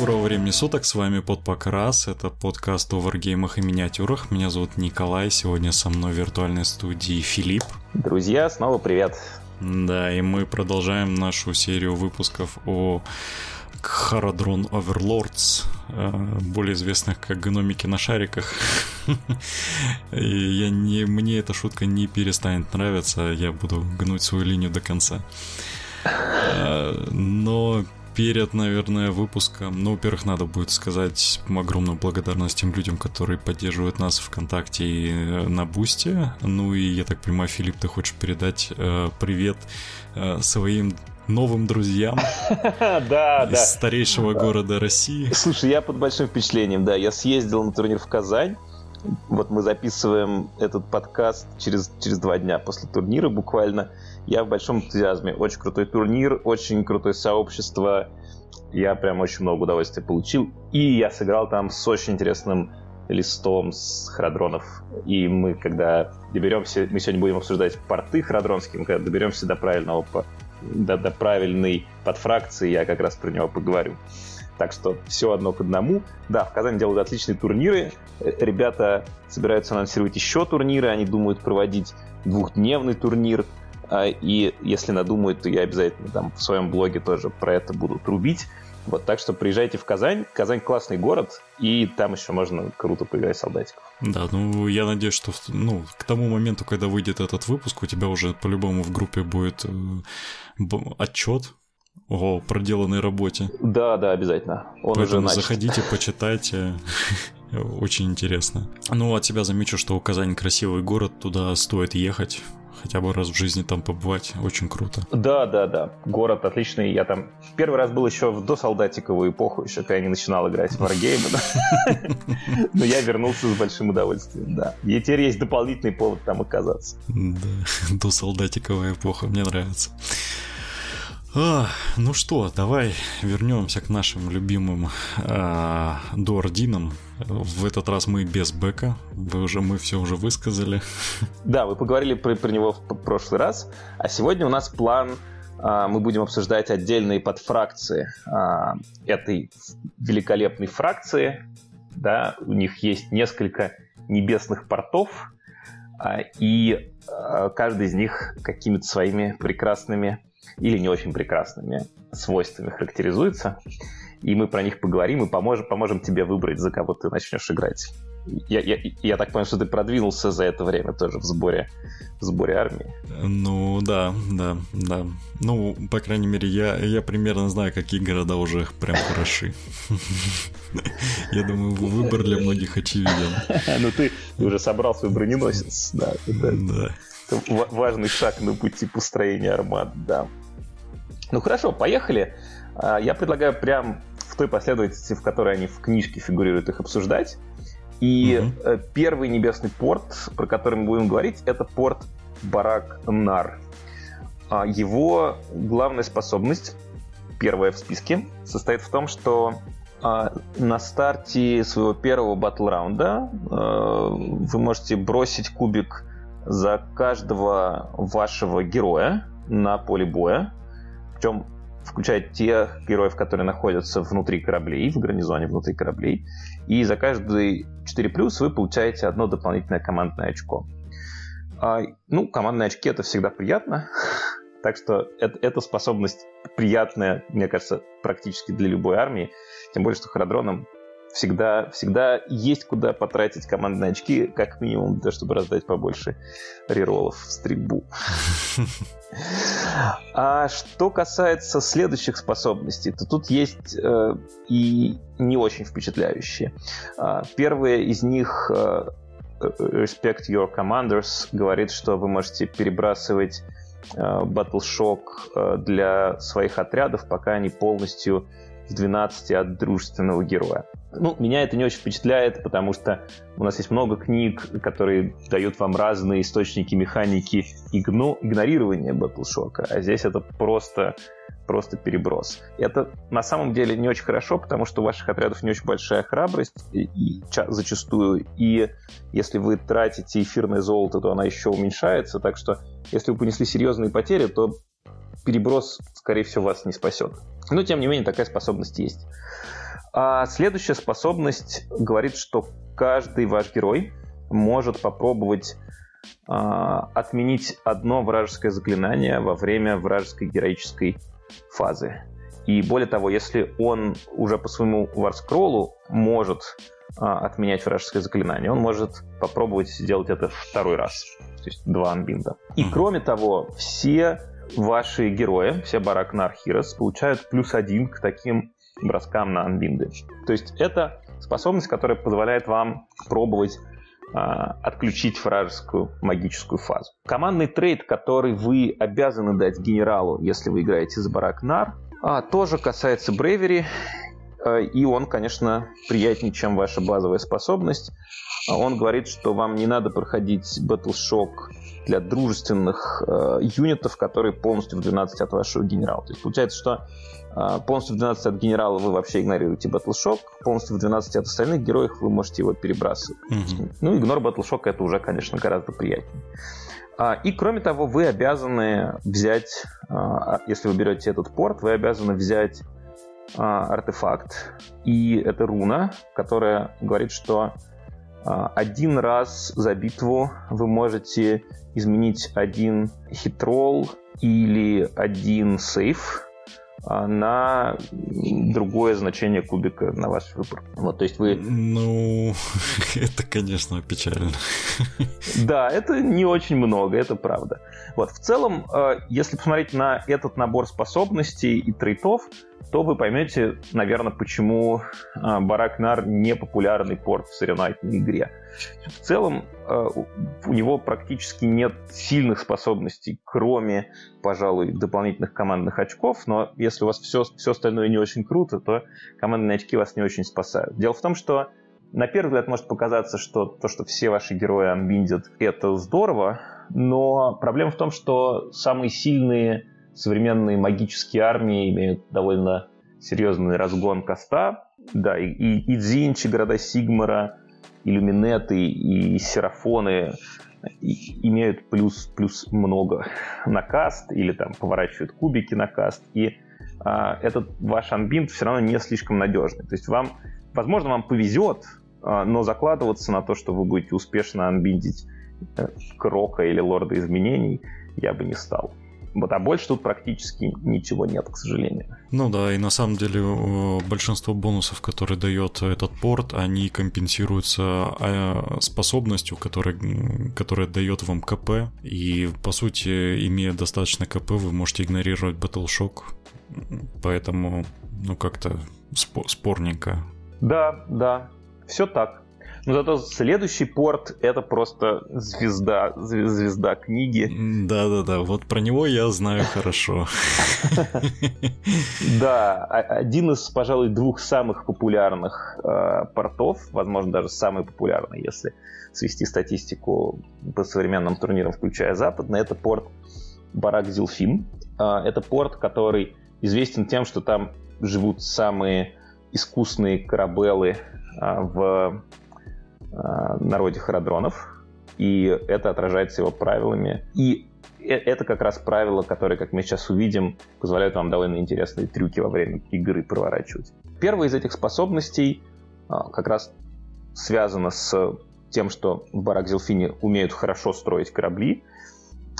Доброго времени суток, с вами Подпокрас, это подкаст о варгеймах и миниатюрах. Меня зовут Николай, сегодня со мной в виртуальной студии Филипп. Друзья, снова привет. Да, и мы продолжаем нашу серию выпусков о Харадрон Оверлордс, э, более известных как гномики на шариках. И я не, мне эта шутка не перестанет нравиться, я буду гнуть свою линию до конца. Э, но перед, наверное, выпуском, ну, во-первых, надо будет сказать огромную благодарность тем людям, которые поддерживают нас ВКонтакте и э, на Бусте. Ну и, я так понимаю, Филипп, ты хочешь передать э, привет э, своим новым друзьям да, из старейшего города России. Слушай, я под большим впечатлением, да. Я съездил на турнир в Казань. Вот мы записываем этот подкаст через, через два дня после турнира буквально. Я в большом энтузиазме. Очень крутой турнир, очень крутое сообщество. Я прям очень много удовольствия получил. И я сыграл там с очень интересным листом с храдронов. И мы, когда доберемся, мы сегодня будем обсуждать порты храдронские, мы когда доберемся до правильного до, до правильной подфракции, я как раз про него поговорю. Так что все одно к одному. Да, в Казани делают отличные турниры. Ребята собираются анонсировать еще турниры. Они думают проводить двухдневный турнир. А, и если надумают, то я обязательно там в своем блоге тоже про это буду трубить. Вот, так что приезжайте в Казань. Казань классный город, и там еще можно круто поиграть солдатиков. Да, ну я надеюсь, что ну, к тому моменту, когда выйдет этот выпуск, у тебя уже по-любому в группе будет э, отчет о проделанной работе. Да, да, обязательно. Он Поэтому уже заходите, почитайте. Очень интересно. Ну, от себя замечу, что Казань красивый город, туда стоит ехать хотя бы раз в жизни там побывать, очень круто. Да, да, да, город отличный, я там первый раз был еще в досолдатиковую эпоху, еще когда я не начинал играть в Wargame, но я вернулся с большим удовольствием, да. И теперь есть дополнительный повод там оказаться. Да, досолдатиковая эпоха, мне нравится. А, ну что, давай вернемся к нашим любимым а, дуардинам. В этот раз мы без бэка. Вы уже, мы все уже высказали. Да, вы поговорили про, про него в прошлый раз. А сегодня у нас план а, мы будем обсуждать отдельные подфракции а, этой великолепной фракции. Да, у них есть несколько небесных портов, а, и каждый из них какими-то своими прекрасными или не очень прекрасными свойствами характеризуется. И мы про них поговорим и поможем, поможем тебе выбрать, за кого ты начнешь играть. Я, я, я так понимаю, что ты продвинулся за это время тоже в сборе, в сборе армии. Ну да, да, да. Ну, по крайней мере, я, я примерно знаю, какие города уже прям хороши. Я думаю, выбор для многих очевиден. Ну ты уже собрал свой броненосец, да. Да. Важный шаг на пути построения армад, да. Ну хорошо, поехали. А, я предлагаю прям в той последовательности, в которой они в книжке фигурируют, их обсуждать. И угу. первый небесный порт, про который мы будем говорить, это порт Барак Нар. А, его главная способность, первая в списке, состоит в том, что а, на старте своего первого батл-раунда вы можете бросить кубик за каждого вашего героя на поле боя. Причем включает тех героев, которые находятся внутри кораблей, в гарнизоне внутри кораблей. И за каждый 4 плюс вы получаете одно дополнительное командное очко. А, ну, командные очки это всегда приятно. Так что это, эта способность приятная, мне кажется, практически для любой армии. Тем более, что Харадроном всегда, всегда есть куда потратить командные очки, как минимум, для чтобы раздать побольше реролов в стрельбу. А что касается следующих способностей, то тут есть э, и не очень впечатляющие. Э, первая из них э, Respect Your Commanders говорит, что вы можете перебрасывать э, Battle Shock э, для своих отрядов, пока они полностью в 12 от дружественного героя. Ну, меня это не очень впечатляет, потому что у нас есть много книг, которые дают вам разные источники механики игно, игнорирования Battleshock, а здесь это просто, просто переброс. Это на самом деле не очень хорошо, потому что у ваших отрядов не очень большая храбрость и, и зачастую, и если вы тратите эфирное золото, то она еще уменьшается, так что если вы понесли серьезные потери, то переброс, скорее всего, вас не спасет. Но, тем не менее, такая способность есть. А следующая способность говорит, что каждый ваш герой может попробовать а, отменить одно вражеское заклинание во время вражеской героической фазы. И более того, если он уже по своему варскроллу может а, отменять вражеское заклинание, он может попробовать сделать это второй раз. То есть два анбинда. И кроме того, все ваши герои, все Барак Нархирос, получают плюс один к таким броскам на анбинды. То есть это способность, которая позволяет вам пробовать а, отключить вражескую магическую фазу. Командный трейд, который вы обязаны дать генералу, если вы играете за Барак Нар, а, тоже касается Брейвери, а, и он, конечно, приятнее, чем ваша базовая способность. Он говорит, что вам не надо проходить Battle Shock для дружественных э, юнитов, которые полностью в 12 от вашего генерала. То есть получается, что э, полностью в 12 от генерала вы вообще игнорируете Shock, полностью в 12 от остальных героев вы можете его перебрасывать. Mm-hmm. Ну, игнор Shock это уже, конечно, гораздо приятнее. А, и кроме того, вы обязаны взять, а, если вы берете этот порт, вы обязаны взять а, артефакт. И это руна, которая говорит, что один раз за битву вы можете изменить один хитрол или один сейф а, на другое значение кубика на ваш выбор. Вот, то есть вы... Ну, это, конечно, печально. Да, это не очень много, это правда. Вот, в целом, э, если посмотреть на этот набор способностей и трейтов, то вы поймете, наверное, почему а, Баракнар не популярный порт в соревновательной игре. В целом, у него практически нет сильных способностей, кроме, пожалуй, дополнительных командных очков, но если у вас все, все остальное не очень круто, то командные очки вас не очень спасают. Дело в том, что на первый взгляд может показаться, что то, что все ваши герои анбиндят, это здорово, но проблема в том, что самые сильные современные магические армии имеют довольно серьезный разгон коста. Да, и, и, и Дзинчи, города Сигмара, иллюминеты и серафоны имеют плюс, плюс много на каст или там поворачивают кубики на каст. И а, этот ваш анбинд все равно не слишком надежный. То есть вам, возможно, вам повезет, а, но закладываться на то, что вы будете успешно анбиндить э, Крока или Лорда Изменений, я бы не стал. А больше тут практически ничего нет, к сожалению. Ну да, и на самом деле большинство бонусов, которые дает этот порт, они компенсируются а, способностью, которая, которая дает вам КП. И по сути, имея достаточно КП, вы можете игнорировать Battle Shock. Поэтому, ну как-то спорненько. Да, да, все так. Но зато следующий порт это просто звезда, звезда книги. Да-да-да, вот про него я знаю хорошо. Да, один из, пожалуй, двух самых популярных э, портов, возможно, даже самый популярный, если свести статистику по современным турнирам, включая западный, это порт Барак Зилфин. Э, это порт, который известен тем, что там живут самые искусные корабелы э, в Э, народе харадронов, и это отражается его правилами. И э, это как раз правила, которые, как мы сейчас увидим, позволяют вам довольно интересные трюки во время игры проворачивать. Первая из этих способностей э, как раз связана с тем, что в Барак-Зелфине умеют хорошо строить корабли.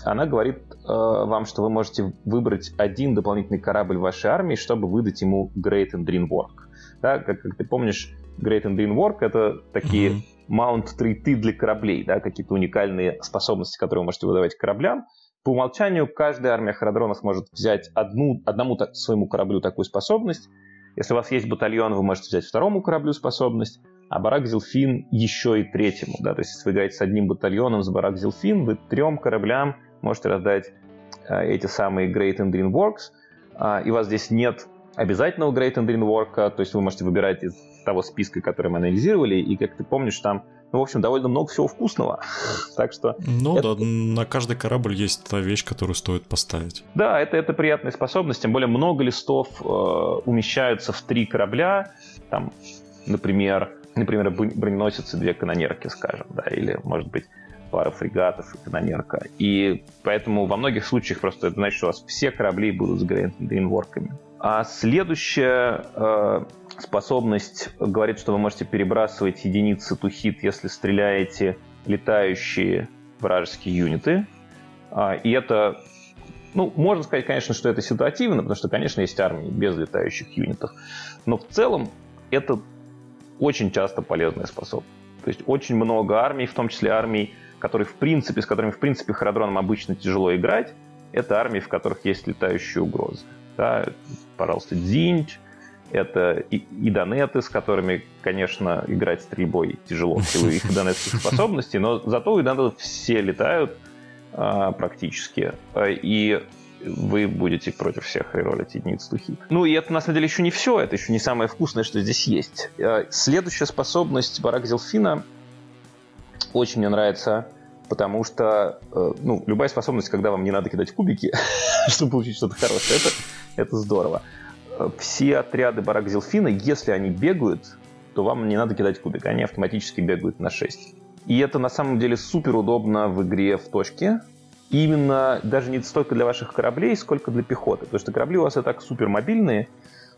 Она говорит э, вам, что вы можете выбрать один дополнительный корабль вашей армии, чтобы выдать ему Great and Dream Work. Да, как, как ты помнишь, Great and Dream Work — это такие mm-hmm маунт-трейты для кораблей, да, какие-то уникальные способности, которые вы можете выдавать кораблям. По умолчанию каждая армия харадронов может взять одну, одному так, своему кораблю такую способность. Если у вас есть батальон, вы можете взять второму кораблю способность, а Барак Зилфин еще и третьему. Да? То есть если вы играете с одним батальоном с Барак Зилфин, вы трем кораблям можете раздать э, эти самые Great Dream Works, э, и у вас здесь нет обязательного Great Dream Work, то есть вы можете выбирать из того списка, который мы анализировали, и, как ты помнишь, там, ну, в общем, довольно много всего вкусного. так что... Ну это... да, на каждый корабль есть та вещь, которую стоит поставить. Да, это, это приятная способность, тем более много листов э, умещаются в три корабля, там, например, например, броненосец и две канонерки, скажем, да, или, может быть, пара фрегатов и канонерка. И поэтому во многих случаях просто это значит, что у вас все корабли будут с грейнворками. А следующая э, способность говорит, что вы можете перебрасывать единицы тухит, если стреляете летающие вражеские юниты. А, и это, ну, можно сказать, конечно, что это ситуативно, потому что, конечно, есть армии без летающих юнитов. Но в целом это очень часто полезная способность. То есть очень много армий, в том числе армий, которые в принципе, с которыми в принципе Харадроном обычно тяжело играть, это армии, в которых есть летающие угрозы. Да, пожалуйста, Дзинь, это и, и донеты, с которыми, конечно, играть стрельбой тяжело в силу их донетских способностей, но зато у донетов все летают а, практически, и вы будете против всех реролить единиц тухит. Ну и это на самом деле еще не все, это еще не самое вкусное, что здесь есть. А, следующая способность Барак Зелфина очень мне нравится, потому что э, ну, любая способность, когда вам не надо кидать кубики, чтобы получить что-то хорошее, это, это здорово все отряды Барак Зелфина, если они бегают, то вам не надо кидать кубик, они автоматически бегают на 6. И это на самом деле супер удобно в игре в точке. Именно даже не столько для ваших кораблей, сколько для пехоты. Потому что корабли у вас и так супер мобильные,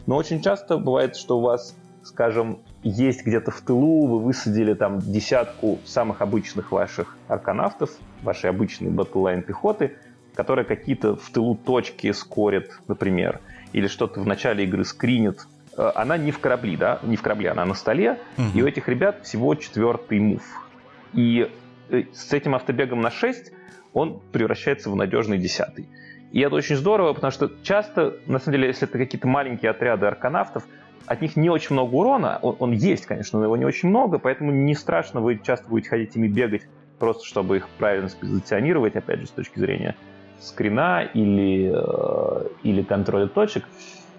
но очень часто бывает, что у вас, скажем, есть где-то в тылу, вы высадили там десятку самых обычных ваших арканавтов, вашей обычной батллайн пехоты, которые какие-то в тылу точки скорят, например или что-то в начале игры скринит, э, она не в корабли, да, не в корабле, она на столе, угу. и у этих ребят всего четвертый мув. И э, с этим автобегом на 6 он превращается в надежный десятый. И это очень здорово, потому что часто, на самом деле, если это какие-то маленькие отряды арканавтов, от них не очень много урона, он, он есть, конечно, но его не очень много, поэтому не страшно, вы часто будете ходить ими бегать, просто чтобы их правильно спозиционировать, опять же, с точки зрения скрина или, э, или контроля точек.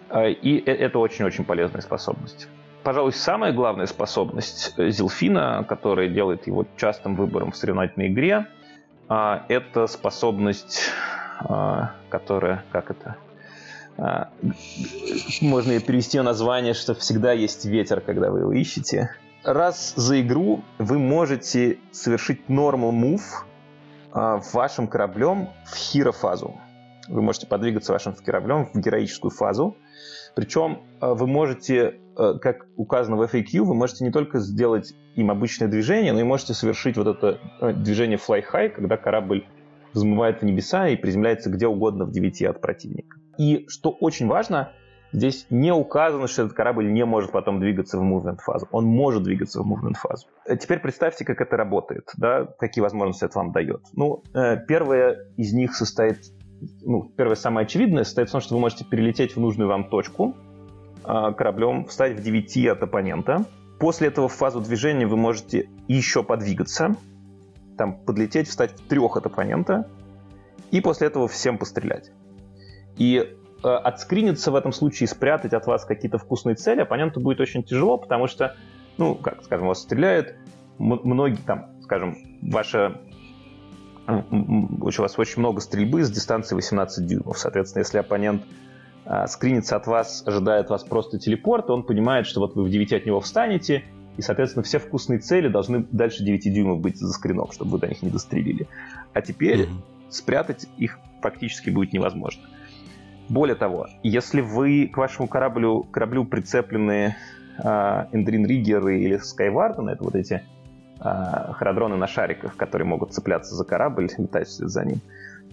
Э, и э, это очень-очень полезная способность. Пожалуй, самая главная способность Зилфина, которая делает его частым выбором в соревновательной игре, это способность, которая, как это, можно ее перевести в название, что всегда есть ветер, когда вы его ищете. Раз за игру вы можете совершить normal move, вашим кораблем в хирофазу. Вы можете подвигаться вашим кораблем в героическую фазу. Причем а, вы можете, а, как указано в FAQ, вы можете не только сделать им обычное движение, но и можете совершить вот это движение fly high, когда корабль взмывает в небеса и приземляется где угодно в 9 от противника. И что очень важно, Здесь не указано, что этот корабль не может потом двигаться в movement фазу. Он может двигаться в movement фазу. Э, теперь представьте, как это работает, да, какие возможности это вам дает. Ну, э, первое из них состоит, ну, первое самое очевидное состоит в том, что вы можете перелететь в нужную вам точку а, кораблем, встать в 9 от оппонента. После этого в фазу движения вы можете еще подвигаться, там подлететь, встать в трех от оппонента, и после этого всем пострелять. И отскриниться в этом случае, спрятать от вас какие-то вкусные цели, оппоненту будет очень тяжело, потому что, ну, как, скажем, вас стреляют, многие там, скажем, ваша у вас очень много стрельбы с дистанции 18 дюймов. Соответственно, если оппонент а, скринится от вас, ожидает вас просто телепорт, он понимает, что вот вы в 9 от него встанете, и, соответственно, все вкусные цели должны дальше 9 дюймов быть за скрином, чтобы вы до них не дострелили. А теперь mm-hmm. спрятать их практически будет невозможно. Более того, если вы к вашему кораблю, кораблю прицеплены э, Риггеры или Скайвардены, это вот эти э, харадроны на шариках, которые могут цепляться за корабль, летать вслед за ним,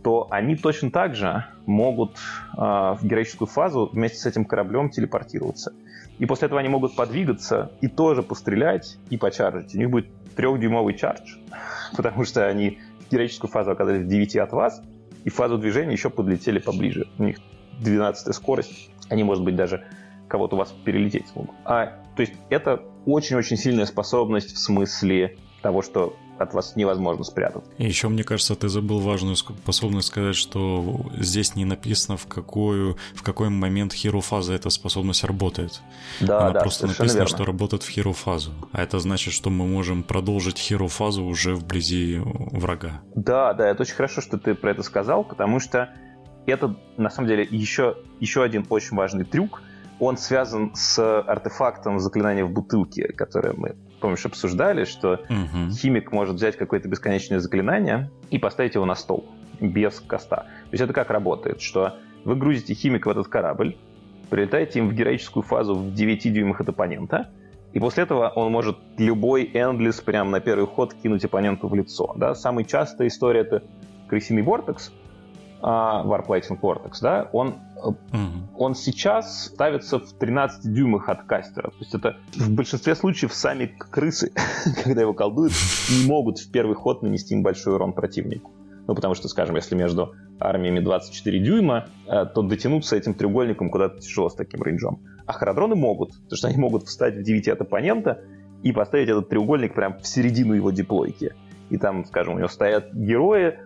то они точно так же могут э, в героическую фазу вместе с этим кораблем телепортироваться. И после этого они могут подвигаться и тоже пострелять и почаржить. У них будет трехдюймовый чардж, потому что они в героическую фазу оказались в 9 от вас, и в фазу движения еще подлетели поближе. У них 12 скорость, они, может быть, даже кого-то у вас перелететь смогут. А, то есть это очень-очень сильная способность в смысле того, что от вас невозможно спрятать. И еще, мне кажется, ты забыл важную способность сказать, что здесь не написано, в, какую, в какой момент хирофаза эта способность работает. Да, Она да, просто написано, верно. что работает в хирофазу. А это значит, что мы можем продолжить хирофазу уже вблизи врага. Да, да, это очень хорошо, что ты про это сказал, потому что это, на самом деле, еще, еще один очень важный трюк. Он связан с артефактом заклинания в бутылке, которое мы, помнишь, обсуждали, что угу. химик может взять какое-то бесконечное заклинание и поставить его на стол без коста. То есть это как работает, что вы грузите химик в этот корабль, прилетаете им в героическую фазу в 9 дюймах от оппонента, и после этого он может любой эндлис прямо на первый ход кинуть оппоненту в лицо. Да? Самая частая история — это крысиный Вортекс, Warplating Vortex, да, он, угу. он сейчас ставится в 13 дюймах от кастера. То есть это в большинстве случаев сами крысы, когда его колдуют, не могут в первый ход нанести большой урон противнику. Ну, потому что, скажем, если между армиями 24 дюйма, э, то дотянуться этим треугольником куда-то тяжело с таким рейнджом. А харадроны могут, потому что они могут встать в 9 от оппонента и поставить этот треугольник прямо в середину его диплойки. И там, скажем, у него стоят герои,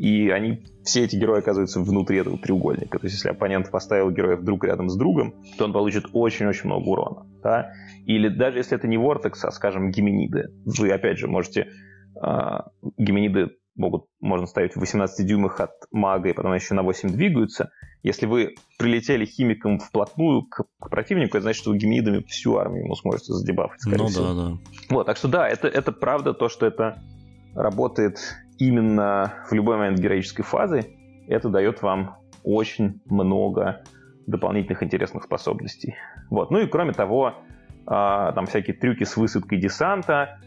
и они, все эти герои оказываются внутри этого треугольника. То есть, если оппонент поставил героев друг рядом с другом, то он получит очень-очень много урона. Да? Или даже если это не Вортекс, а, скажем, геминиды, вы, опять же, можете... Э, геминиды могут, можно ставить в 18 дюймах от мага, и потом еще на 8 двигаются. Если вы прилетели химиком вплотную к, к противнику, это значит, что вы геминидами всю армию ему сможете задебафать, скорее ну, всего. да, да. Вот, так что да, это, это правда то, что это работает именно в любой момент героической фазы, это дает вам очень много дополнительных интересных способностей. Вот. Ну и кроме того, а, там всякие трюки с высадкой десанта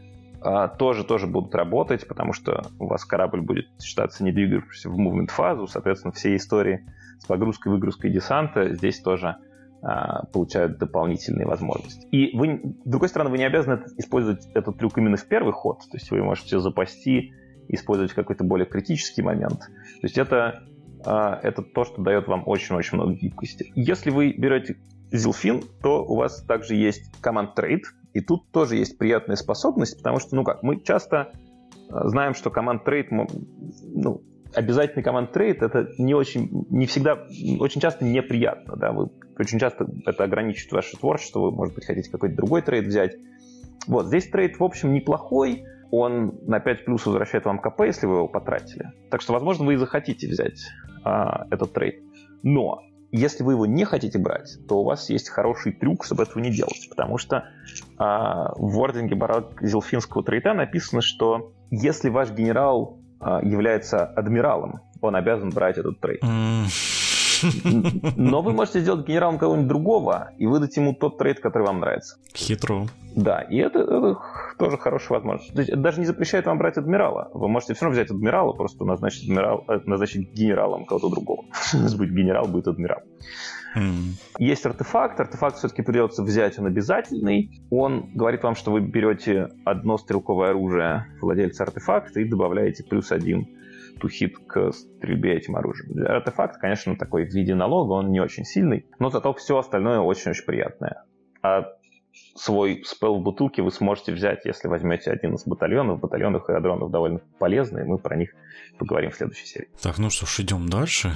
а, тоже, тоже будут работать, потому что у вас корабль будет считаться не двигающимся в movement фазу, соответственно, все истории с погрузкой, выгрузкой десанта здесь тоже а, получают дополнительные возможности. И вы, с другой стороны, вы не обязаны использовать этот трюк именно в первый ход, то есть вы можете запасти использовать в какой-то более критический момент. То есть это, а, это то, что дает вам очень-очень много гибкости. Если вы берете Zilfin, то у вас также есть command trait, и тут тоже есть приятная способность, потому что, ну как, мы часто а, знаем, что command trait, ну, обязательный command trait это не очень, не всегда, очень часто неприятно, да, вы очень часто это ограничивает ваше творчество, вы, может быть, хотите какой-то другой trait взять. Вот, здесь trait, в общем, неплохой, он на 5 плюс возвращает вам КП, если вы его потратили. Так что, возможно, вы и захотите взять а, этот trait. Но если вы его не хотите брать, то у вас есть хороший трюк, чтобы этого не делать. Потому что а, в wording е Барак-Зилфинского trait а написано, что если ваш генерал а, является адмиралом, он обязан брать этот trait. Но вы можете сделать генералом кого-нибудь другого и выдать ему тот trait, который вам нравится. Хитро. Да, и это, это тоже хорошая возможность. То есть это даже не запрещает вам брать адмирала. Вы можете все равно взять адмирала, просто назначить, адмирал, э, назначить генералом кого-то другого. У нас будет генерал, будет адмирал. Mm. Есть артефакт. Артефакт все-таки придется взять, он обязательный. Он говорит вам, что вы берете одно стрелковое оружие владельца артефакта и добавляете плюс один тухит к стрельбе этим оружием. Артефакт, конечно, такой в виде налога, он не очень сильный, но зато все остальное очень-очень приятное. А свой спел в бутылке вы сможете взять, если возьмете один из батальонов. Батальонов и адронов довольно полезные, мы про них поговорим в следующей серии. Так, ну что ж, идем дальше.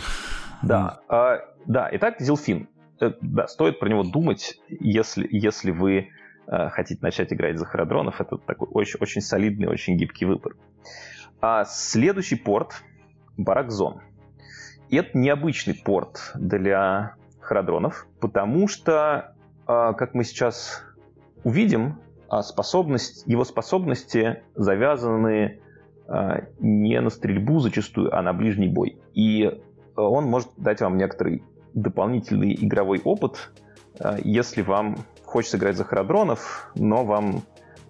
Да, э, да, итак, Зилфин. Э, да, стоит про него думать, если, если вы э, хотите начать играть за харадронов. Это такой очень, очень солидный, очень гибкий выбор. А следующий порт — Баракзон. Это необычный порт для харадронов, потому что, а, как мы сейчас увидим, а, способность, его способности завязаны а, не на стрельбу зачастую, а на ближний бой. И он может дать вам некоторый дополнительный игровой опыт, если вам хочется играть за харадронов, но вам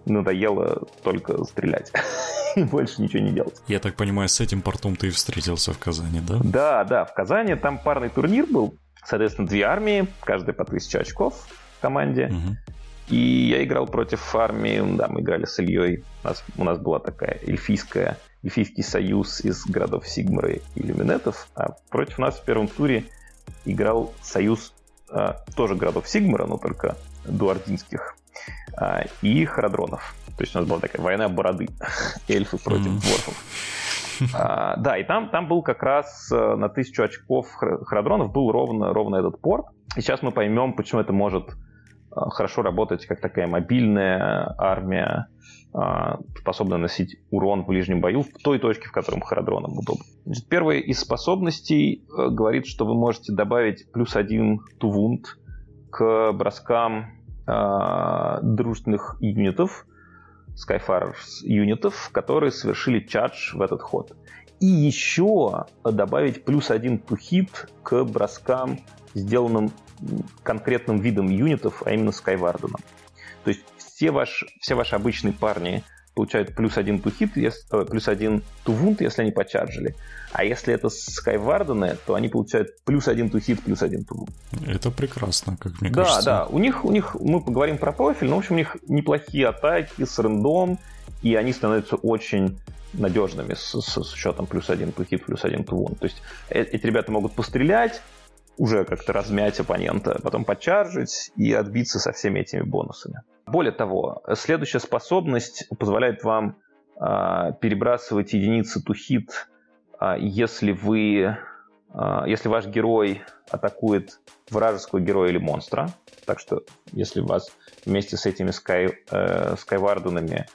надоело только стрелять. и больше ничего не делать. Я так понимаю, с этим портом ты и встретился в Казани, да? Да, да, в Казани там парный турнир был, соответственно, две армии, каждая по 1000 очков в команде. Угу. И я играл против армии, да, мы играли с Ильей. У нас, у нас была такая эльфийская, эльфийский союз из городов Сигмары и Люминетов, а против нас в первом туре играл союз а, тоже городов Сигмара, но только дуардинских, а, и харадронов. То есть у нас была такая война бороды. Эльфы против mm. дворфов. А, да, и там, там был как раз э, на тысячу очков храдронов был ровно, ровно этот порт. И сейчас мы поймем, почему это может хорошо работать как такая мобильная армия, э, способная носить урон в ближнем бою в той точке, в котором харадронам удобно. Значит, первая из способностей говорит, что вы можете добавить плюс один тувунд к броскам дружных юнитов, Skyfarers юнитов, которые совершили чадж в этот ход. И еще добавить плюс один тухит к броскам, сделанным конкретным видом юнитов, а именно Skywardеном. То есть все, ваш, все ваши обычные парни получают плюс один hit, э, плюс один wound, если они почарджили. А если это Skywardены, то они получают плюс один hit, плюс один wound. Это прекрасно, как мне да, кажется. Да, да. У них, у них, мы поговорим про профиль, но, в общем, у них неплохие атаки с рандом, и они становятся очень надежными с, с, с учетом плюс один hit, плюс один wound. То есть э, эти ребята могут пострелять, уже как-то размять оппонента, потом почаржить и отбиться со всеми этими бонусами. Более того, следующая способность позволяет вам э, перебрасывать единицы hit, э, если вы, э, если ваш герой атакует вражеского героя или монстра. Так что, если вас вместе с этими скай, э, скайвардунами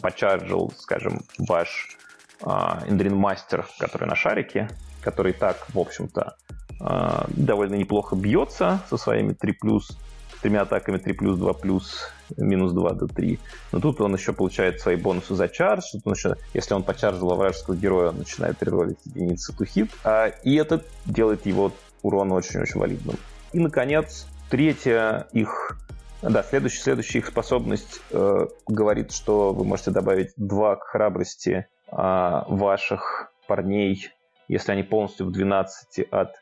почарджил, скажем, ваш Эндрин Мастер, который на шарике, который так, в общем-то, а, довольно неплохо бьется со своими 3 плюс, тремя атаками 3 плюс, 2 плюс, минус 2 до 3. Но тут он еще получает свои бонусы за чардж. Тут он еще, если он почаржил вражеского героя, он начинает реролить единицы to hit. А, и это делает его урон очень-очень валидным. И, наконец, третья их да, следующая, следующая их способность э, говорит, что вы можете добавить 2 к храбрости э, ваших парней, если они полностью в 12 от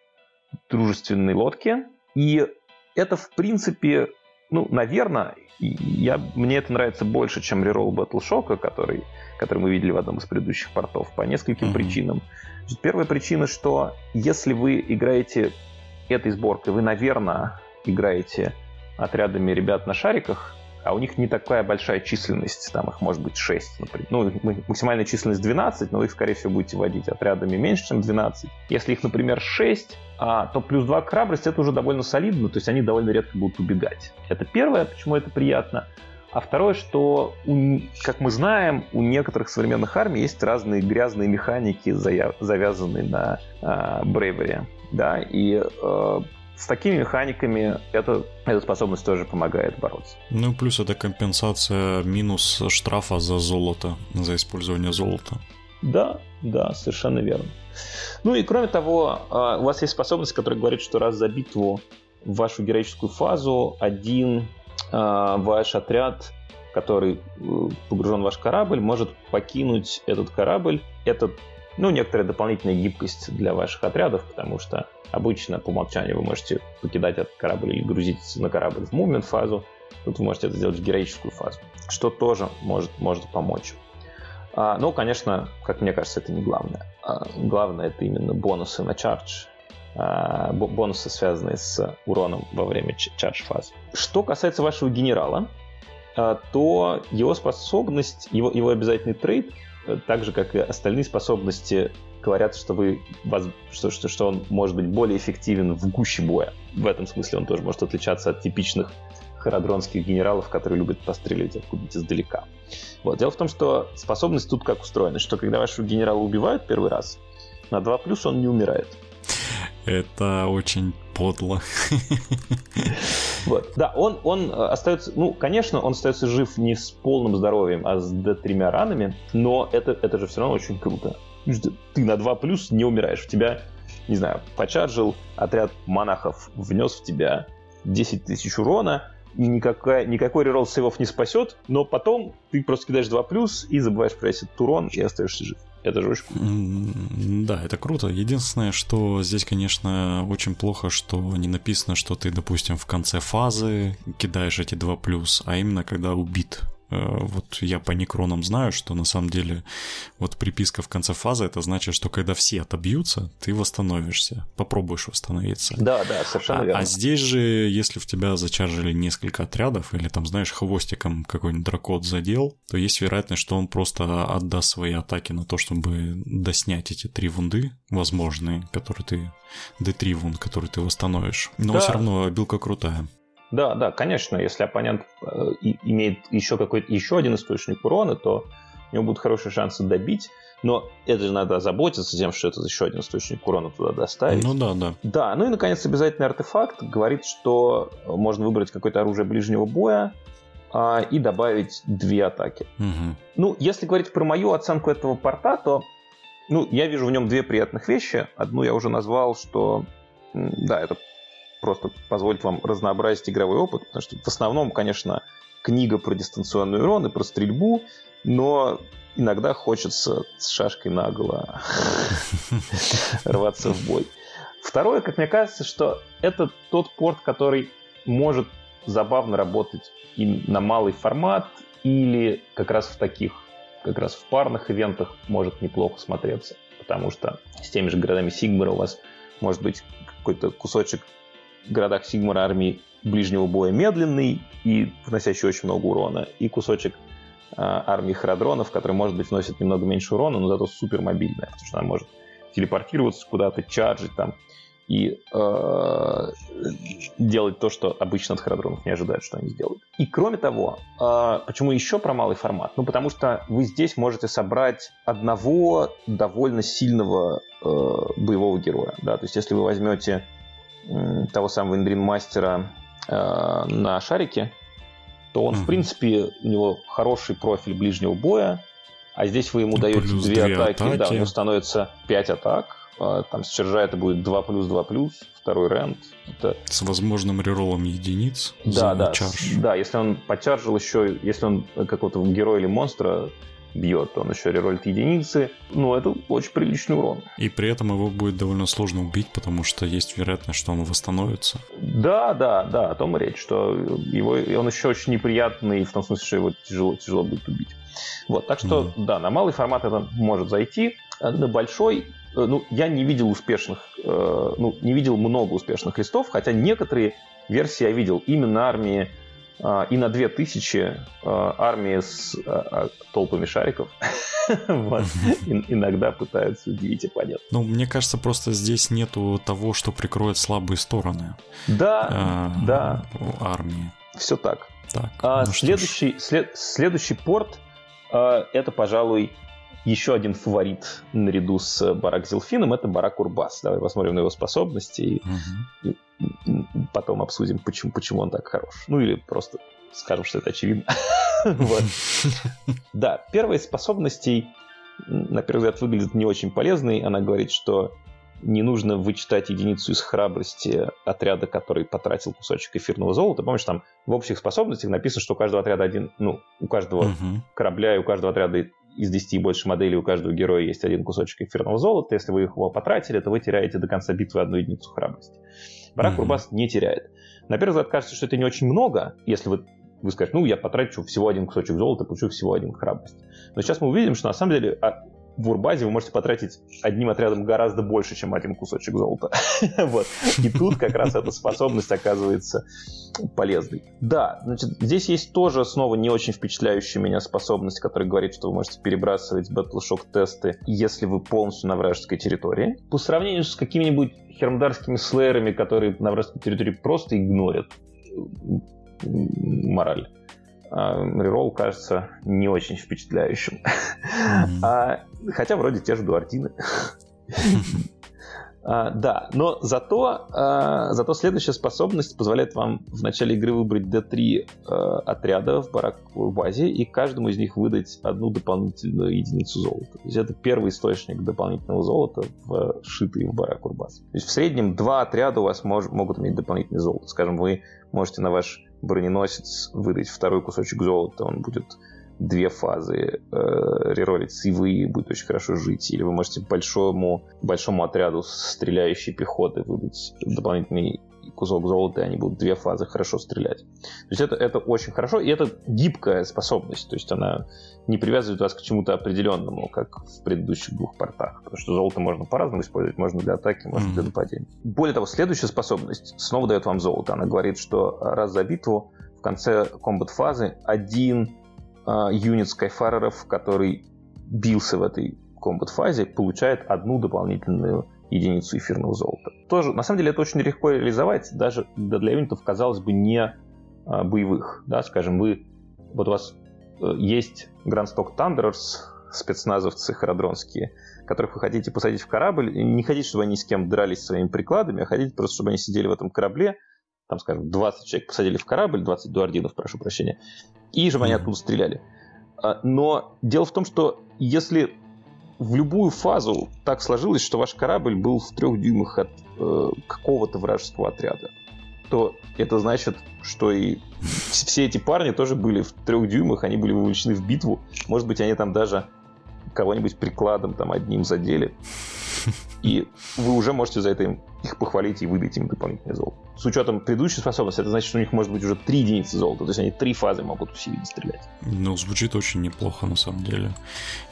дружественной лодки. И это, в принципе, ну, наверное, я, мне это нравится больше, чем реролл Battleshock, который, который мы видели в одном из предыдущих портов, по нескольким mm-hmm. причинам. Первая причина, что если вы играете этой сборкой, вы, наверное, играете отрядами ребят на шариках, а у них не такая большая численность, там их может быть 6, например. Ну, максимальная численность 12, но их, скорее всего, будете водить отрядами меньше, чем 12. Если их, например, 6, а, то плюс 2 к храбрости это уже довольно солидно, то есть они довольно редко будут убегать. Это первое, почему это приятно. А второе, что, у, как мы знаем, у некоторых современных армий есть разные грязные механики, завязанные на э, Bravery. Да, и э, с такими механиками эта, эта способность тоже помогает бороться. Ну, плюс это компенсация минус штрафа за золото, за использование золота. Да, да, совершенно верно. Ну и кроме того, а, у вас есть способность, которая говорит, что раз за битву в вашу героическую фазу один а, ваш отряд, который э, погружен в ваш корабль, может покинуть этот корабль. Это ну, некоторая дополнительная гибкость для ваших отрядов, потому что обычно по умолчанию вы можете покидать этот корабль или грузиться на корабль в мувмент фазу. Тут вы можете это сделать в героическую фазу, что тоже может, может помочь. А, но, конечно, как мне кажется, это не главное. А, главное это именно бонусы на чардж, а, бонусы, связанные с уроном во время чардж фазы. Что касается вашего генерала, то его способность, его, его обязательный трейд так же, как и остальные способности, говорят, что, вы, что, что, что он может быть более эффективен в гуще боя. В этом смысле он тоже может отличаться от типичных харадронских генералов, которые любят пострелять откуда-нибудь издалека. Вот. Дело в том, что способность тут как устроена, что когда вашего генерала убивают первый раз, на 2 плюс он не умирает. Это очень подло. Вот. Да, он, он э, остается, ну, конечно, он остается жив не с полным здоровьем, а с тремя ранами, но это, это же все равно очень круто. Ты на 2 плюс не умираешь. В тебя, не знаю, почаржил отряд монахов, внес в тебя 10 тысяч урона, и никакая, никакой реролл сейвов не спасет, но потом ты просто кидаешь 2 плюс и забываешь про этот урон и остаешься жив. Это же очень. Да, это круто. Единственное, что здесь, конечно, очень плохо, что не написано, что ты, допустим, в конце фазы кидаешь эти два плюс, а именно когда убит вот я по некронам знаю, что на самом деле вот приписка в конце фазы, это значит, что когда все отобьются, ты восстановишься, попробуешь восстановиться. Да, да, совершенно а, верно. А здесь же, если в тебя зачаржили несколько отрядов, или там, знаешь, хвостиком какой-нибудь дракот задел, то есть вероятность, что он просто отдаст свои атаки на то, чтобы доснять эти три вунды возможные, которые ты... D3 вунд, который ты восстановишь. Но да. все равно билка крутая. Да, да, конечно, если оппонент э, имеет еще какой-то еще один источник урона, то у него будут хорошие шансы добить. Но это же надо заботиться тем, что это еще один источник урона туда доставить. Ну да, да. Да, ну и наконец обязательный артефакт говорит, что можно выбрать какое-то оружие ближнего боя а, и добавить две атаки. Угу. Ну, если говорить про мою оценку этого порта, то ну, я вижу в нем две приятных вещи. Одну я уже назвал, что да, это просто позволит вам разнообразить игровой опыт, потому что в основном, конечно, книга про дистанционный урон и про стрельбу, но иногда хочется с шашкой наголо рваться в бой. Второе, как мне кажется, что это тот порт, который может забавно работать и на малый формат, или как раз в таких, как раз в парных ивентах может неплохо смотреться. Потому что с теми же городами Сигмара у вас может быть какой-то кусочек городах Сигмара армии ближнего боя медленный и вносящий очень много урона, и кусочек а, армии Харадронов, который, может быть, вносит немного меньше урона, но зато супер мобильная, потому что она может телепортироваться куда-то, чарджить там и э, делать то, что обычно от Харадронов не ожидают, что они сделают. И кроме того, э, почему еще про малый формат? Ну, потому что вы здесь можете собрать одного довольно сильного э, боевого героя. Да? То есть, если вы возьмете того самого Индрин Мастера э, на шарике, то он, mm-hmm. в принципе, у него хороший профиль ближнего боя, а здесь вы ему ну, даете две атаки, атаки, да, у него становится 5 атак, а, там с чержа это будет 2 плюс 2 плюс, второй рент. Это... С возможным реролом единиц да, да, чарж. Да, если он почаржил еще, если он какого-то героя или монстра бьет, он еще реролит единицы. Ну, это очень приличный урон. И при этом его будет довольно сложно убить, потому что есть вероятность, что он восстановится. Да, да, да, о том и речь, что его, он еще очень неприятный, в том смысле, что его тяжело, тяжело будет убить. Вот, так что, mm. да, на малый формат это может зайти. На большой Э, ну, я не видел успешных, э, ну, не видел много успешных листов, хотя некоторые версии я видел именно армии и на 2000 э, армии с э, толпами шариков иногда пытаются удивить оппонента. Ну, мне кажется, просто здесь нету того, что прикроет слабые стороны. Да, да. Армии. Все так. Так. А ну следующий, след, следующий порт это, пожалуй, еще один фаворит наряду с Барак Зелфином это Барак Урбас. Давай посмотрим на его способности и, угу. и потом обсудим, почему, почему он так хорош. Ну или просто скажем, что это очевидно. Да, первая из способностей, на первый взгляд, выглядит не очень полезной. Она говорит, что не нужно вычитать единицу из храбрости отряда, который потратил кусочек эфирного золота. Помнишь, там в общих способностях написано, что у каждого отряда один, ну, у каждого корабля и у каждого отряда из 10 и больше моделей у каждого героя есть один кусочек эфирного золота. Если вы его потратили, то вы теряете до конца битвы одну единицу храбрости. Барак mm-hmm. Урбас не теряет. На первый взгляд кажется, что это не очень много, если вы вы скажете, ну, я потрачу всего один кусочек золота, получу всего один храбрость. Но сейчас мы увидим, что на самом деле а, в Урбазе вы можете потратить одним отрядом гораздо больше, чем один кусочек золота. вот. И тут как раз эта способность оказывается полезной. Да, значит, здесь есть тоже снова не очень впечатляющая меня способность, которая говорит, что вы можете перебрасывать Battleshock тесты, если вы полностью на вражеской территории. По сравнению с какими-нибудь хермдарскими слэерами, которые на вражеской территории просто игнорят мораль реролл кажется не очень впечатляющим. Mm-hmm. А, хотя вроде те же дуардины. А, да, но зато, а, зато следующая способность позволяет вам в начале игры выбрать D3 а, отряда в бараковой базе и каждому из них выдать одну дополнительную единицу золота. То есть это первый источник дополнительного золота, вшитый в барак Урбаз. То есть в среднем два отряда у вас мож, могут иметь дополнительное золото. Скажем, вы можете на ваш броненосец выдать второй кусочек золота, он будет две фазы э, реролить сейвы будет очень хорошо жить. Или вы можете большому, большому отряду стреляющей пехоты выдать дополнительный кусок золота, и они будут две фазы хорошо стрелять. То есть это, это очень хорошо, и это гибкая способность, то есть она не привязывает вас к чему-то определенному, как в предыдущих двух портах, потому что золото можно по-разному использовать, можно для атаки, можно mm-hmm. для нападения. Более того, следующая способность снова дает вам золото. Она говорит, что раз за битву в конце комбат-фазы один э, юнит скайфареров, который бился в этой комбат-фазе, получает одну дополнительную единицу эфирного золота. Тоже, на самом деле, это очень легко реализовать, даже для юнитов, казалось бы, не а, боевых. Да, скажем, вы, вот у вас э, есть Grand Stock Thunderers, спецназовцы харадронские, которых вы хотите посадить в корабль, и не хотите, чтобы они с кем дрались своими прикладами, а хотите просто, чтобы они сидели в этом корабле, там, скажем, 20 человек посадили в корабль, 20 дуардинов, прошу прощения, и чтобы они оттуда стреляли. А, но дело в том, что если в любую фазу так сложилось, что ваш корабль был в трех дюймах от э, какого-то вражеского отряда. то это значит, что и все эти парни тоже были в трех дюймах, они были вовлечены в битву. Может быть, они там даже кого-нибудь прикладом там одним задели. И вы уже можете за это им, их похвалить и выдать им дополнительное золото. С учетом предыдущей способности, это значит, что у них может быть уже три единицы золота. То есть они три фазы могут усилить стрелять. Ну, звучит очень неплохо на самом деле.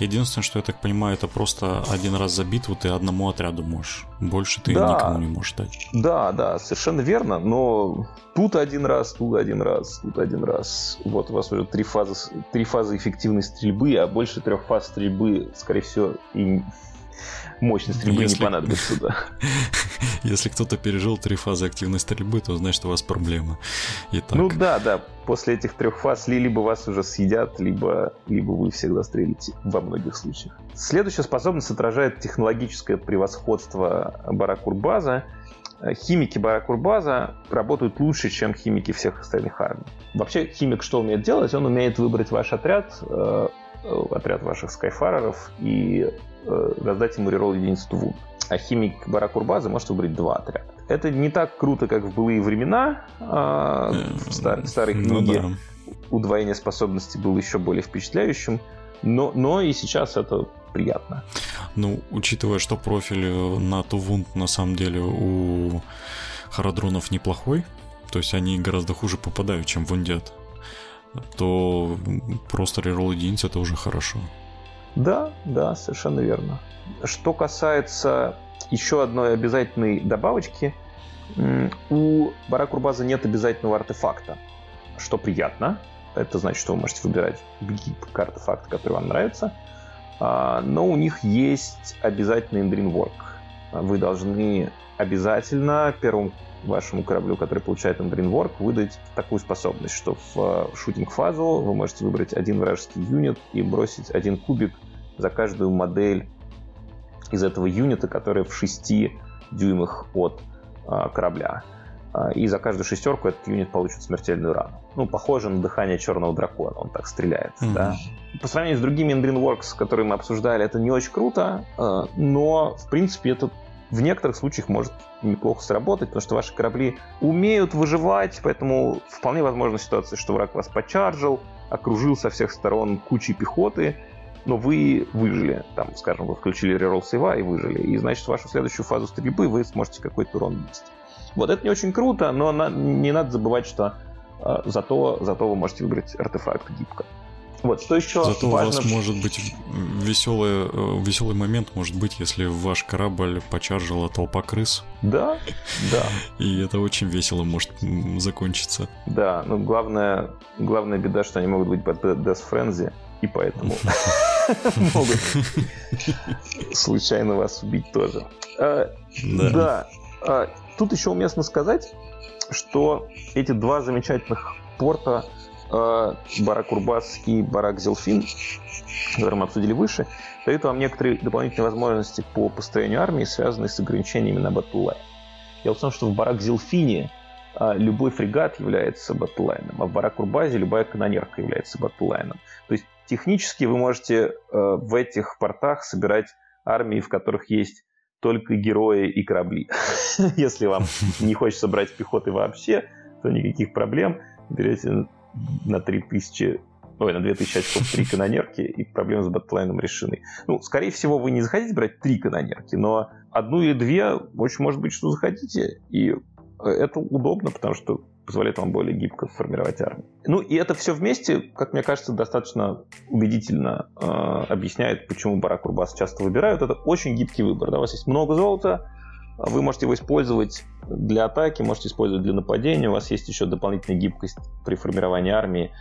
Единственное, что я так понимаю, это просто один раз за битву ты одному отряду можешь. Больше ты да, никому не можешь дать. Да, да, совершенно верно. Но тут один раз, тут один раз, тут один раз. Вот у вас уже три фазы, три фазы эффективной стрельбы, а больше трех фаз стрельбы, скорее всего, и мощность стрельбы если... не понадобится, да. Если кто-то пережил три фазы активной стрельбы, то значит у вас проблема. Итак. Ну да, да. После этих трех фаз либо вас уже съедят, либо, либо вы всегда стрелите во многих случаях. Следующая способность отражает технологическое превосходство Баракурбаза. Химики Баракурбаза работают лучше, чем химики всех остальных армий. Вообще, химик что умеет делать? Он умеет выбрать ваш отряд, э, отряд ваших скайфареров и э, раздать ему реролл единицу Тувун. А химик Баракурбаза может выбрать два отряда. Это не так круто, как в былые времена. А, в, стар, старой ну книге ну, да. удвоение способностей было еще более впечатляющим. Но, но и сейчас это приятно. Ну, учитывая, что профиль на Тувунт на самом деле у Харадронов неплохой, то есть они гораздо хуже попадают, чем в Ундет то просто реролл единиц это уже хорошо. Да, да, совершенно верно. Что касается еще одной обязательной добавочки, у Баракурбаза нет обязательного артефакта, что приятно. Это значит, что вы можете выбирать гибкий артефакт, который вам нравится. А, но у них есть обязательный Endrin Вы должны обязательно первым вашему кораблю, который получает Endrinwork, выдать такую способность, что в шутинг-фазу вы можете выбрать один вражеский юнит и бросить один кубик за каждую модель из этого юнита, которая в 6 дюймах от а, корабля. А, и за каждую шестерку этот юнит получит смертельную рану. Ну, похоже на дыхание черного дракона, он так стреляет. Mm-hmm. Да? По сравнению с другими Endrinworks, которые мы обсуждали, это не очень круто, а, но, в принципе, это в некоторых случаях может неплохо сработать, потому что ваши корабли умеют выживать, поэтому вполне возможна ситуация, что враг вас почаржил, окружил со всех сторон кучей пехоты, но вы выжили. Там, скажем, вы включили реролл сейва и выжили. И, значит, вашу следующую фазу стрельбы вы сможете какой-то урон нанести. Вот это не очень круто, но на, не надо забывать, что э, зато, зато вы можете выбрать артефакт гибко. Вот, что еще Зато важно... у вас может быть веселый, э, веселый момент, может быть, если ваш корабль почаржила толпа крыс. Да, да. И это очень весело может закончиться. Да, но главное, главная беда, что они могут быть под Death Frenzy, и поэтому могут случайно вас убить тоже. А, да. А, тут еще уместно сказать, что эти два замечательных порта Э, Барак Урбас и Барак Зелфин, которые мы обсудили выше, дают вам некоторые дополнительные возможности по построению армии, связанные с ограничениями на батллайн. Дело в том, что в Барак Зелфине э, любой фрегат является батллайном, а в Барак Урбазе любая канонерка является батллайном. Технически вы можете э, в этих портах собирать армии, в которых есть только герои и корабли. Если вам не хочется брать пехоты вообще, то никаких проблем. Берете на 3000 ой, на 2000 очков три канонерки, и проблемы с батлайном решены. Ну, скорее всего, вы не захотите брать три канонерки, но одну или две, очень может быть, что захотите, и это удобно, потому что позволяет вам более гибко формировать армию. Ну и это все вместе, как мне кажется, достаточно убедительно э, объясняет, почему Барак Урбас часто выбирают. Это очень гибкий выбор. Да, у вас есть много золота, вы можете его использовать для атаки, можете использовать для нападения. У вас есть еще дополнительная гибкость при формировании армии,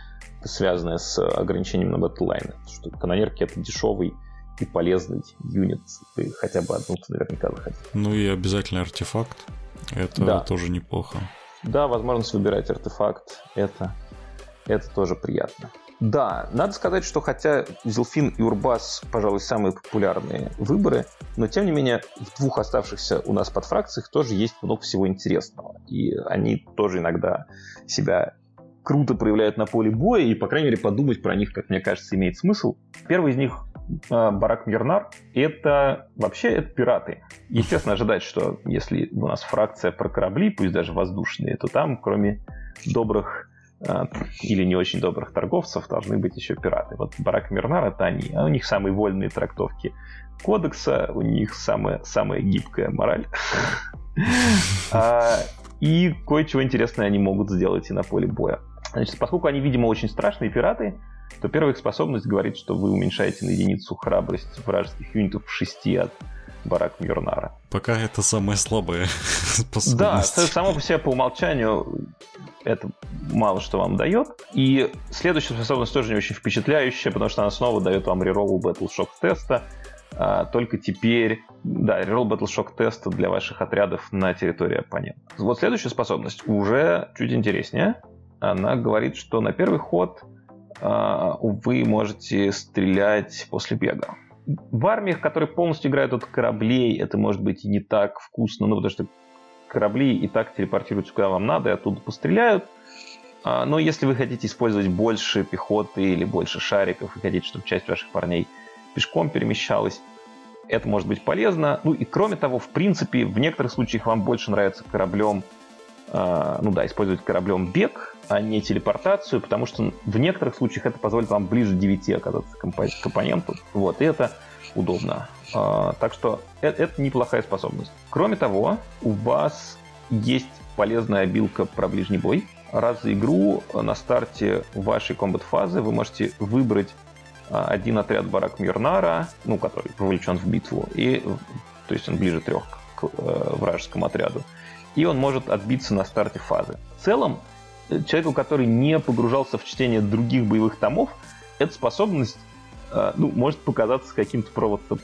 связанная с ограничением на батллайны. Что канонерки это дешевый и полезный юнит. Вы хотя бы одну наверняка захотите. Ну и обязательно артефакт. Это да. тоже неплохо. Да, возможность выбирать артефакт. Это, это тоже приятно. Да, надо сказать, что хотя Зелфин и Урбас, пожалуй, самые популярные выборы, но тем не менее в двух оставшихся у нас под фракциях тоже есть много всего интересного. И они тоже иногда себя круто проявляют на поле боя, и, по крайней мере, подумать про них, как мне кажется, имеет смысл. Первый из них Барак Мирнар — это вообще это пираты. Естественно, ожидать, что если у нас фракция про корабли, пусть даже воздушные, то там, кроме добрых а, или не очень добрых торговцев должны быть еще пираты. Вот Барак Мирнар — это они. А у них самые вольные трактовки кодекса, у них самая, самая гибкая мораль. И кое-чего интересное они могут сделать и на поле боя. Значит, поскольку они, видимо, очень страшные пираты, то первая их способность говорит, что вы уменьшаете на единицу храбрость вражеских юнитов в 6 от Барак Мьорнара. Пока это самая слабая способность. Да, само по себе по умолчанию это мало что вам дает. И следующая способность тоже не очень впечатляющая, потому что она снова дает вам реролл Battle Shock теста. А, только теперь, да, реролл Battle Shock теста для ваших отрядов на территории оппонента. Вот следующая способность уже чуть интереснее. Она говорит, что на первый ход вы можете стрелять после бега. В армиях, которые полностью играют от кораблей, это может быть и не так вкусно, ну, потому что корабли и так телепортируются куда вам надо и оттуда постреляют. А, но если вы хотите использовать больше пехоты или больше шариков и хотите, чтобы часть ваших парней пешком перемещалась, это может быть полезно. Ну и кроме того, в принципе, в некоторых случаях вам больше нравится кораблем а, ну да, использовать кораблем бег, а не телепортацию, потому что в некоторых случаях это позволит вам ближе 9 оказаться к оппоненту. Вот, и это удобно. А, так что это, это неплохая способность. Кроме того, у вас есть полезная обилка про ближний бой. Раз за игру на старте вашей комбат-фазы вы можете выбрать а, один отряд Барак Мирнара, ну, который вовлечен в битву, и, то есть он ближе трех к э, вражескому отряду и он может отбиться на старте фазы. В целом, э, человеку, который не погружался в чтение других боевых томов, эта способность э, ну, может показаться каким-то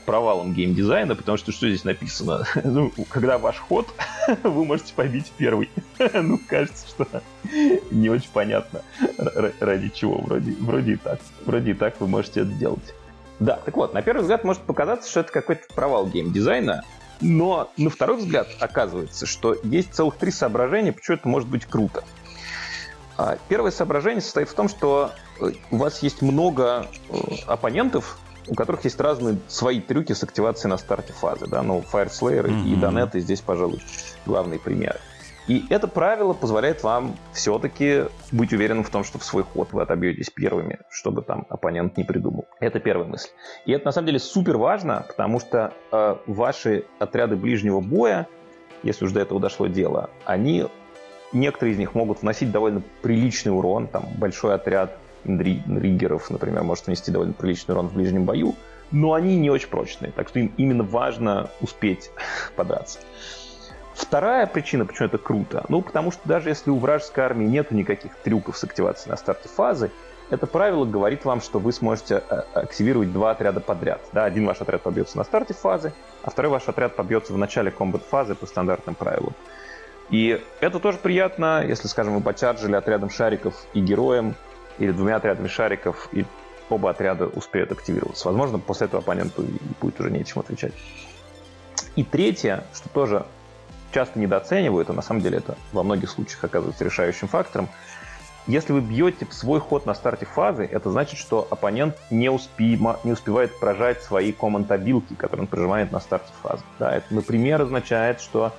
провалом геймдизайна, потому что что здесь написано? ну, когда ваш ход, вы можете побить первый. ну, кажется, что не очень понятно, ради чего. Вроде, вроде и так. Вроде и так вы можете это делать. Да, так вот, на первый взгляд может показаться, что это какой-то провал геймдизайна, но на второй взгляд оказывается, что есть целых три соображения, почему это может быть круто. А, первое соображение состоит в том, что э, у вас есть много э, оппонентов, у которых есть разные свои трюки с активацией на старте фазы. Да? Ну, Fire Slayer mm-hmm. и Донеты здесь, пожалуй, главные примеры. И это правило позволяет вам все-таки быть уверенным в том, что в свой ход вы отобьетесь первыми, чтобы там оппонент не придумал. Это первая мысль. И это на самом деле супер важно, потому что э, ваши отряды ближнего боя, если уж до этого дошло дело, они, некоторые из них могут вносить довольно приличный урон, там большой отряд риггеров, например, может внести довольно приличный урон в ближнем бою, но они не очень прочные, так что им именно важно успеть подраться. Вторая причина, почему это круто, ну, потому что даже если у вражеской армии нет никаких трюков с активацией на старте фазы, это правило говорит вам, что вы сможете э, активировать два отряда подряд. Да, один ваш отряд побьется на старте фазы, а второй ваш отряд побьется в начале комбат-фазы по стандартным правилам. И это тоже приятно, если, скажем, вы почарджили отрядом шариков и героем, или двумя отрядами шариков, и оба отряда успеют активироваться. Возможно, после этого оппоненту будет уже нечем отвечать. И третье, что тоже часто недооценивают, а на самом деле это во многих случаях оказывается решающим фактором. Если вы бьете в свой ход на старте фазы, это значит, что оппонент не, успе... не успевает прожать свои команд-обилки, которые он прожимает на старте фазы. Да, это, например, означает, что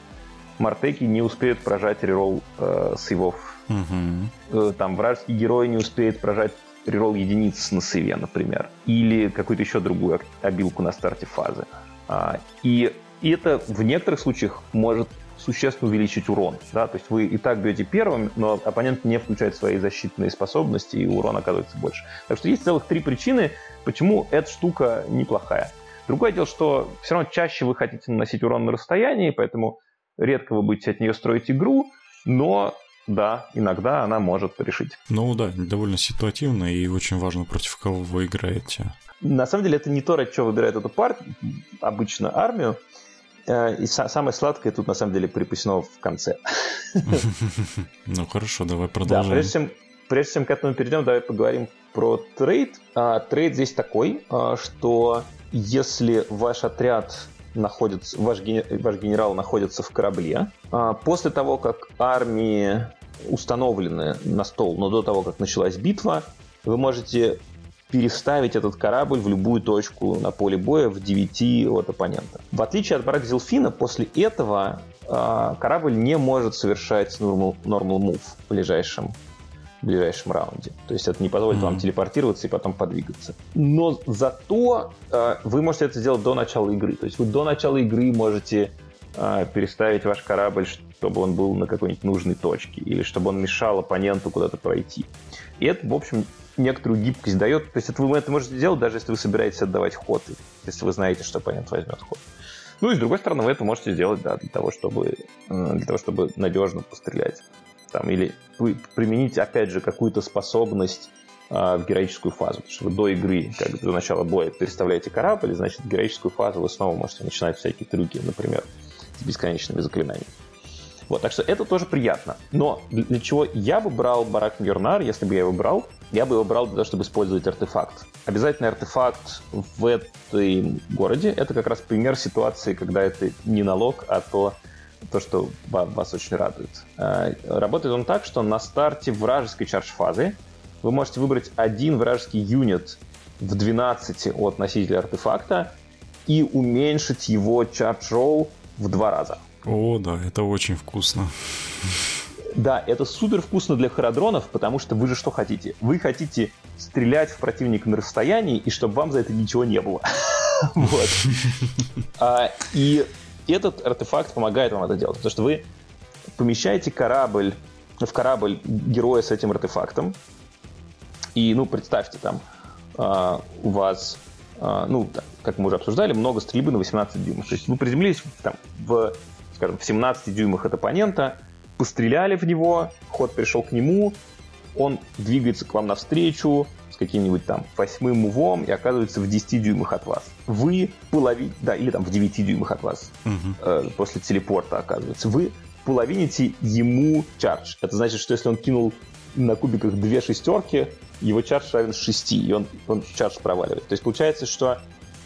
Мартеки не успеют прожать реролл э, сейвов. Угу. Там вражеский герой не успеет прожать реролл единиц на сейве, например. Или какую-то еще другую обилку на старте фазы. А, и, и это в некоторых случаях может существенно увеличить урон. Да? То есть вы и так бьете первым, но оппонент не включает свои защитные способности, и урон оказывается больше. Так что есть целых три причины, почему эта штука неплохая. Другое дело, что все равно чаще вы хотите наносить урон на расстоянии, поэтому редко вы будете от нее строить игру, но да, иногда она может решить. Ну да, довольно ситуативно и очень важно, против кого вы играете. На самом деле это не то, ради чего выбирает эту партию, обычно армию. Э, и самое сладкое тут на самом деле припасено в конце. Ну хорошо, давай продолжим. Да, прежде чем, прежде чем к этому перейдем, давай поговорим про trait. А, трейд здесь такой, а, что если ваш отряд находится, ваш, ваш генерал находится в корабле, а, после того, как армии установлены на стол, но до того, как началась битва, вы можете переставить этот корабль в любую точку на поле боя в 9 от оппонента. В отличие от барак Зелфина, после этого э, корабль не может совершать normal, normal move в ближайшем в ближайшем раунде. То есть это не позволит mm-hmm. вам телепортироваться и потом подвигаться. Но зато э, вы можете это сделать до начала игры. То есть вы до начала игры можете э, переставить ваш корабль, чтобы он был на какой-нибудь нужной точке, или чтобы он мешал оппоненту куда-то пройти. И это, в общем, некоторую гибкость дает. То есть это вы это можете делать, даже если вы собираетесь отдавать ход, если вы знаете, что оппонент возьмет ход. Ну и с другой стороны, вы это можете сделать, да, для того, чтобы, для того, чтобы надежно пострелять там, или применить, опять же, какую-то способность э, в героическую фазу. Потому что вы до игры, как до начала боя, переставляете корабль, значит, в героическую фазу вы снова можете начинать всякие трюки, например, с бесконечными заклинаниями. Вот, так что это тоже приятно. Но для чего я бы брал Барак Мьернар, если бы я его брал, я бы его брал для того, чтобы использовать артефакт. Обязательный артефакт в этом городе — это как раз пример ситуации, когда это не налог, а то, то, что вас очень радует. А, работает он так, что на старте вражеской чардж-фазы вы можете выбрать один вражеский юнит в 12 от носителя артефакта и уменьшить его чардж-ролл в два раза. О, да, это очень вкусно. Да, это супер вкусно для харадронов, потому что вы же что хотите? Вы хотите стрелять в противника на расстоянии, и чтобы вам за это ничего не было. Вот. А, и этот артефакт помогает вам это делать, потому что вы помещаете корабль в корабль героя с этим артефактом, и, ну, представьте, там а, у вас, а, ну, как мы уже обсуждали, много стрельбы на 18 дюймов. То есть вы приземлились там, в, скажем, в 17 дюймах от оппонента, постреляли в него, ход пришел к нему, он двигается к вам навстречу с каким-нибудь там восьмым мувом и оказывается в 10 дюймах от вас. Вы половине, да, или там в 9 дюймах от вас угу. э, после телепорта оказывается. Вы половините ему чардж. Это значит, что если он кинул на кубиках две шестерки, его чардж равен 6, и он, он чардж проваливает. То есть получается, что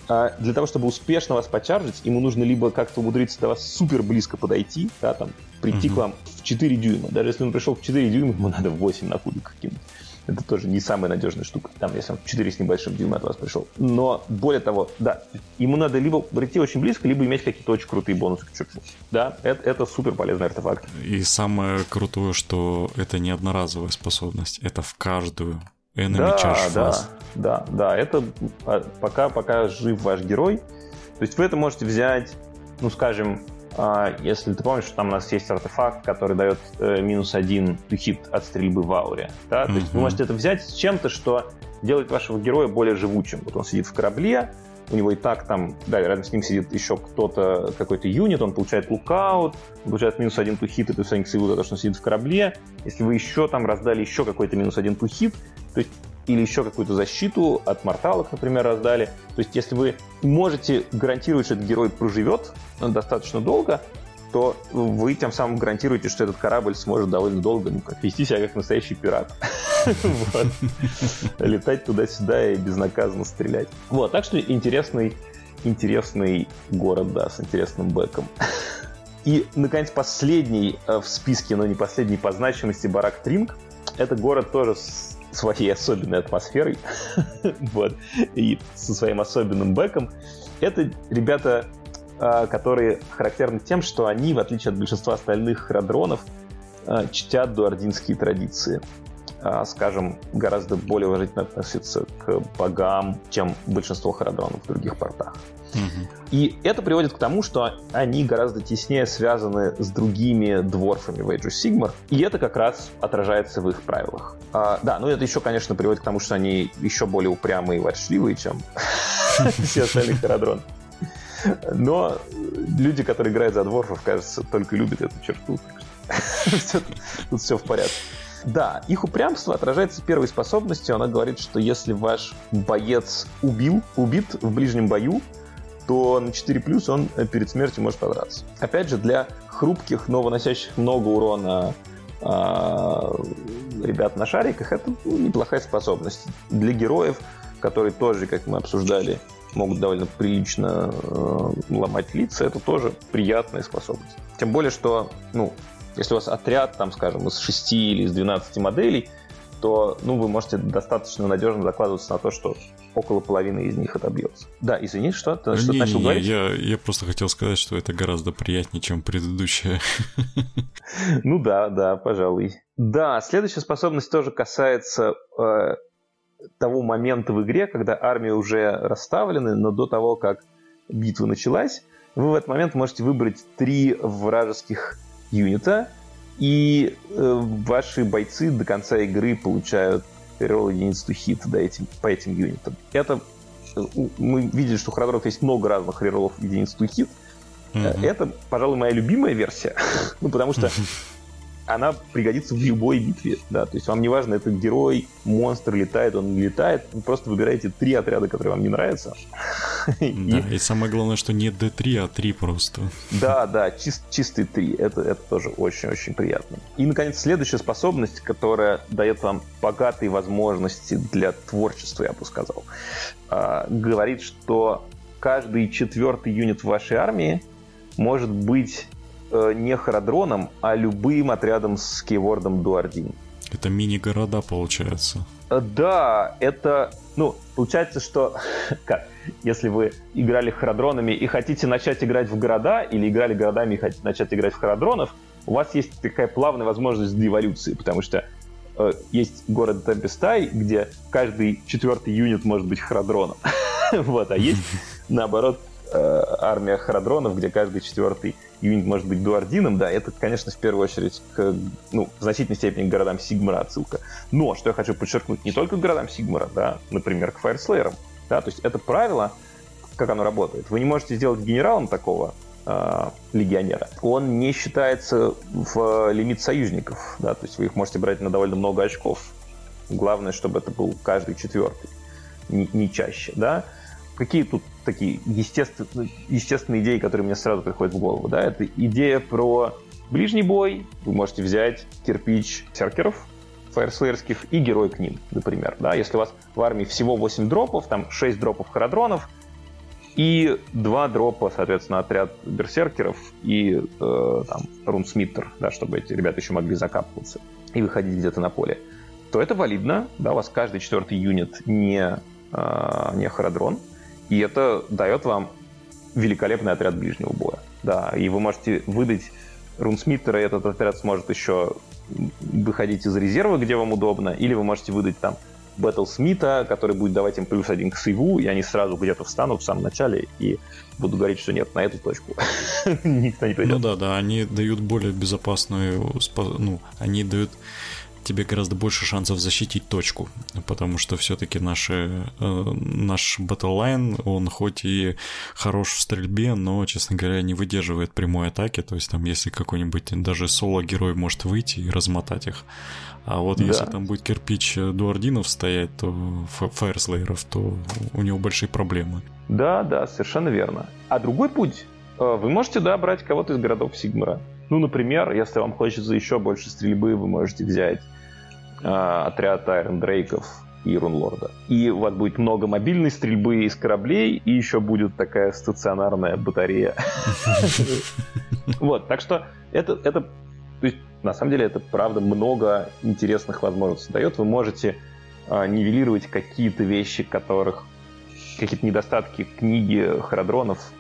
э, для того, чтобы успешно вас почаржить, ему нужно либо как-то умудриться до вас супер близко подойти, да, там, прийти mm-hmm. к вам в 4 дюйма. Даже если он пришел в 4 дюйма, ему надо 8 на кубик каким-то. Это тоже не самая надежная штука, там, если он 4 с небольшим дюйма от вас пришел. Но, более того, да, ему надо либо прийти очень близко, либо иметь какие-то очень крутые бонусы к черту. Да, это, это супер полезный артефакт. И самое крутое, что это не одноразовая способность, это в каждую enemy да, charge да, да, да, это а, пока, пока жив ваш герой. То есть вы это можете взять, ну, скажем, если ты помнишь, что там у нас есть артефакт, который дает э, минус один хит от стрельбы в ауре. Да? То есть вы можете это взять с чем-то, что делает вашего героя более живучим. Вот он сидит в корабле, у него и так там, да, рядом с ним сидит еще кто-то, какой-то юнит, он получает лукаут, получает минус один тухит, это все за то, что он сидит в корабле. Если вы еще там раздали еще какой-то минус один тухит, то есть или еще какую-то защиту от морталок, например, раздали. То есть, если вы можете гарантировать, что этот герой проживет достаточно долго, то вы тем самым гарантируете, что этот корабль сможет довольно долго ну, как, вести себя как настоящий пират. Летать туда-сюда и безнаказанно стрелять. Вот, так что интересный, интересный город, да, с интересным бэком. И, наконец, последний э, в списке, но не последний по значимости, Барак Тринг. Это город тоже с своей особенной атмосферой, вот, и со своим особенным бэком. Это ребята, а, которые характерны тем, что они, в отличие от большинства остальных храдронов, а, чтят дуардинские традиции. А, скажем, гораздо более уважительно относятся к богам, чем большинство харадронов в других портах. И это приводит к тому, что они гораздо теснее связаны с другими дворфами в Age of Sigmar, и это как раз отражается в их правилах. А, да, ну это еще, конечно, приводит к тому, что они еще более упрямые и ворчливые, чем все остальные Харадрон. Но люди, которые играют за дворфов, кажется, только любят эту черту. Тут все в порядке. Да, их упрямство отражается первой способностью. Она говорит, что если ваш боец убил, убит в ближнем бою, то на 4 плюс он э, перед смертью может подраться. Опять же, для хрупких, но выносящих много урона э, ребят на шариках, это неплохая способность. Для героев, которые тоже, как мы обсуждали, могут довольно прилично э, ломать лица, это тоже приятная способность. Тем более, что, ну, если у вас отряд, там, скажем, из 6 или из 12 моделей, то ну, вы можете достаточно надежно закладываться на то, что около половины из них отобьется. Да, извини, что ты что не, начал не, говорить? Я, я просто хотел сказать, что это гораздо приятнее, чем предыдущее. Ну да, да, пожалуй. Да, следующая способность тоже касается э, того момента в игре, когда армии уже расставлены, но до того, как битва началась, вы в этот момент можете выбрать три вражеских юнита, и э, ваши бойцы до конца игры получают ролл единицу хит да, этим, по этим юнитам. Это э, мы видели, что у храдров есть много разных реролов единиц to hit. Mm-hmm. Это, пожалуй, моя любимая версия. ну, потому что она пригодится в любой битве, да, то есть вам не важно, это герой, монстр летает, он не летает, вы просто выбираете три отряда, которые вам не нравятся. Да, и... самое главное, что не D3, а 3 просто. Да, да, чист, чистый 3, это, это тоже очень-очень приятно. И, наконец, следующая способность, которая дает вам богатые возможности для творчества, я бы сказал, а, говорит, что каждый четвертый юнит в вашей армии может быть не харадроном, а любым отрядом с кейвордом Дуардин. Это мини-города, получается. Э, да, это... Ну, получается, что... Как? Если вы играли харадронами и хотите начать играть в города, или играли городами и хотите начать играть в харадронов, у вас есть такая плавная возможность для эволюции, потому что э, есть город Темпестай, где каждый четвертый юнит может быть харадроном. вот, а есть, наоборот, э, армия харадронов, где каждый четвертый юнит может быть дуардином, да, это, конечно, в первую очередь к, ну, в значительной степени к городам Сигмара отсылка. Но, что я хочу подчеркнуть, не только к городам Сигмара, да, например, к Фаерслеерам, да, то есть это правило, как оно работает. Вы не можете сделать генералом такого э, легионера. Он не считается в лимит союзников, да, то есть вы их можете брать на довольно много очков. Главное, чтобы это был каждый четвертый, не, не чаще, да. Какие тут такие естественные, естественные идеи, которые мне сразу приходят в голову. Да? Это идея про ближний бой. Вы можете взять кирпич серкеров, фаерслеерских и герой к ним, например. Да? Если у вас в армии всего 8 дропов, там 6 дропов харадронов, и два дропа, соответственно, отряд берсеркеров и э, там, рунсмиттер, да, чтобы эти ребята еще могли закапываться и выходить где-то на поле, то это валидно. Да, у вас каждый четвертый юнит не, э, не харадрон. И это дает вам великолепный отряд ближнего боя. Да, и вы можете выдать рунсмиттера, и этот отряд сможет еще выходить из резерва, где вам удобно, или вы можете выдать там Смита, который будет давать им плюс один к сейву, и они сразу где-то встанут в самом начале и будут говорить, что нет, на эту точку никто не придет. Ну да, да, они дают более безопасную, ну, они дают тебе гораздо больше шансов защитить точку, потому что все-таки наши, э, наш батллайн, он хоть и хорош в стрельбе, но, честно говоря, не выдерживает прямой атаки, то есть там если какой-нибудь даже соло-герой может выйти и размотать их, а вот да. если там будет кирпич дуардинов стоять, то фаерслейеров, то у него большие проблемы. Да, да, совершенно верно. А другой путь, э, вы можете, да, брать кого-то из городов Сигмара. Ну, например, если вам хочется еще больше стрельбы, вы можете взять отряд Айрон Дрейков и Рунлорда. И у вас будет много мобильной стрельбы из кораблей, и еще будет такая стационарная батарея. Вот, так что это, это, на самом деле, это правда много интересных возможностей дает. Вы можете э, нивелировать какие-то вещи, которых какие-то недостатки книги Харадронов,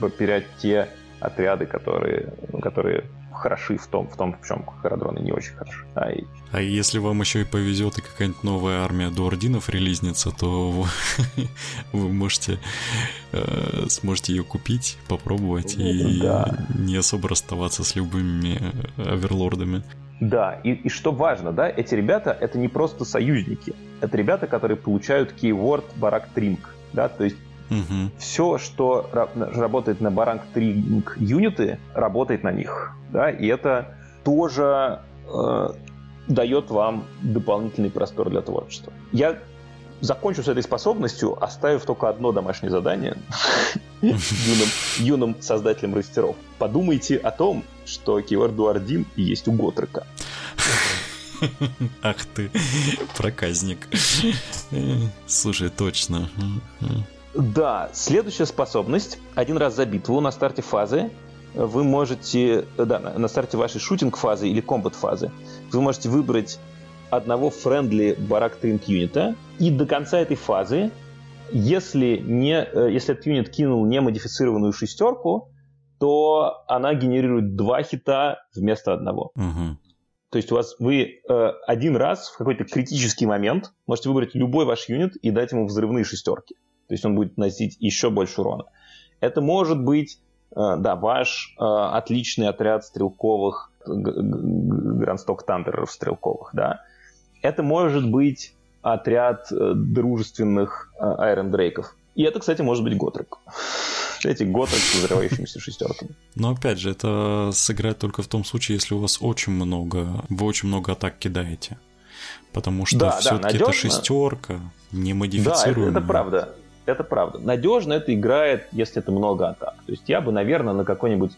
потерять те отряды, которые, которые хороши в том, в том, в чем Харадроны не очень хороши. А, и... а если вам еще и повезет, и какая-нибудь новая армия дуардинов релизнится, то вы можете э, сможете ее купить, попробовать и да. не особо расставаться с любыми э, оверлордами. Да, и, и что важно, да, эти ребята это не просто союзники, это ребята, которые получают keyword барак тринг, да, то есть Угу. Все, что работает на Baranг 3 юниты, работает на них. Да? И это тоже э, дает вам дополнительный простор для творчества. Я закончу с этой способностью, оставив только одно домашнее задание юным, юным создателям растеров. Подумайте о том, что keyword Дуардин есть у Готрека. Ах ты, проказник. Слушай, точно. Да, следующая способность. Один раз за битву на старте фазы вы можете, да, на старте вашей шутинг-фазы или комбат-фазы, вы можете выбрать одного friendly барак тринк юнита, и до конца этой фазы, если, не, э, если этот юнит кинул немодифицированную шестерку, то она генерирует два хита вместо одного. Угу. То есть у вас вы э, один раз в какой-то критический момент можете выбрать любой ваш юнит и дать ему взрывные шестерки. То есть он будет носить еще больше урона. Это может быть, э, да, ваш э, отличный отряд стрелковых, грандсток тантеров стрелковых, да. Это может быть отряд э, дружественных Айрон Дрейков. И это, кстати, может быть Готрек эти готы с взрывающимися шестерками. Но опять же, это сыграет только в том случае, если у вас очень много, вы очень много атак кидаете. Потому что да, все-таки да, это шестерка, не модифицируемая. Да, это, это правда. Это правда. Надежно это играет, если это много атак. То есть я бы, наверное, на какой-нибудь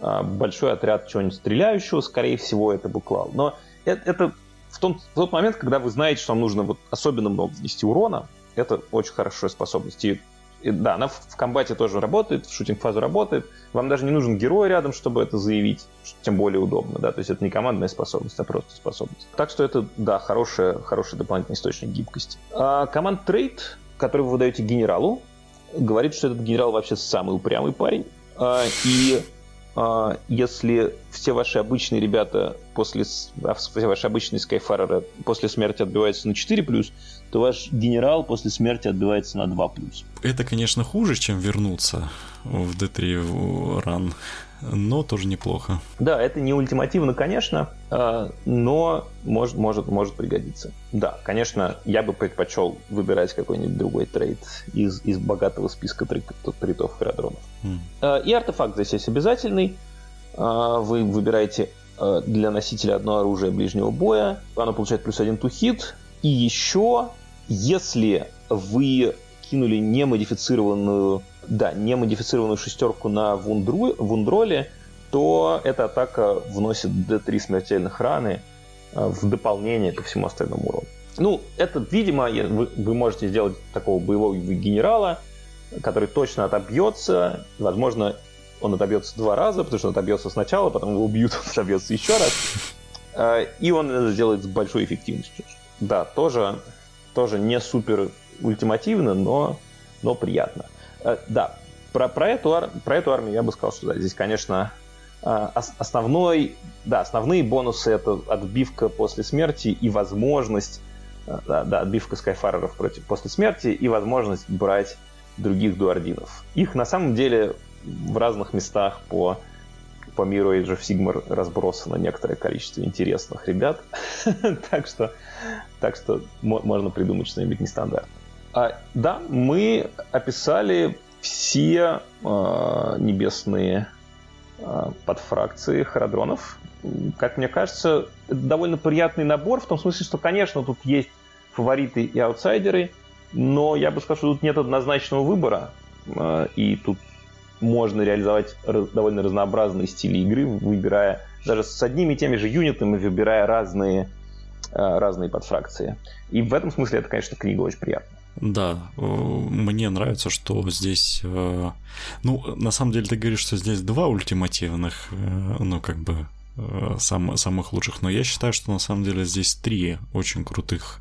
а, большой отряд чего-нибудь стреляющего, скорее всего, это бы клал. Но это, это в, том, в тот момент, когда вы знаете, что вам нужно вот особенно много внести урона, это очень хорошая способность. И да, она в комбате тоже работает, в шутинг-фазу работает. Вам даже не нужен герой рядом, чтобы это заявить, тем более удобно, да, то есть это не командная способность, а просто способность. Так что это, да, хороший, хороший дополнительный источник гибкости. А команд трейд, который вы выдаете генералу, говорит, что этот генерал вообще самый упрямый парень, а, и а, если все ваши обычные ребята после а, все ваши обычные скайфареры после смерти отбиваются на 4+, то ваш генерал после смерти отбивается на 2+. Это, конечно, хуже, чем вернуться в D3 ран, но тоже неплохо. Да, это не ультимативно, конечно, а, но может, может, может пригодиться. Да, конечно, я бы предпочел выбирать какой-нибудь другой трейд из, из богатого списка тритов Херадронов. Mm. И артефакт здесь есть обязательный. А, вы выбираете для носителя одно оружие ближнего боя. Оно получает плюс один ту хит. И еще если вы кинули немодифицированную, да, немодифицированную шестерку на вундру, вундроле, то эта атака вносит D3 смертельных раны э, в дополнение ко всему остальному урону. Ну, это, видимо, вы, вы можете сделать такого боевого генерала, который точно отобьется. Возможно, он отобьется два раза, потому что он отобьется сначала, потом его убьют, он отобьется еще раз. Э, и он это сделает с большой эффективностью. Да, тоже тоже не супер ультимативно, но, но приятно. Э, да, про, про, эту, про эту армию я бы сказал, что да, здесь, конечно, э, основной, да, основные бонусы это отбивка после смерти и возможность, э, да, да, отбивка скайфареров против после смерти и возможность брать других дуардинов. Их на самом деле в разных местах по по миру Age of Sigmar разбросано некоторое количество интересных ребят. так что, так что можно придумать что-нибудь нестандартное. А, да, мы описали все э, небесные э, подфракции харадронов. Как мне кажется, это довольно приятный набор, в том смысле, что, конечно, тут есть фавориты и аутсайдеры, но я бы сказал, что тут нет однозначного выбора, э, и тут можно реализовать довольно разнообразные стили игры, выбирая даже с одними и теми же юнитами, выбирая разные, э, разные подфракции. И в этом смысле это, конечно, книга очень приятная. Да, э, мне нравится, что здесь... Э, ну, на самом деле ты говоришь, что здесь два ультимативных, ну, как бы, сам, самых лучших, но я считаю, что на самом деле здесь три очень крутых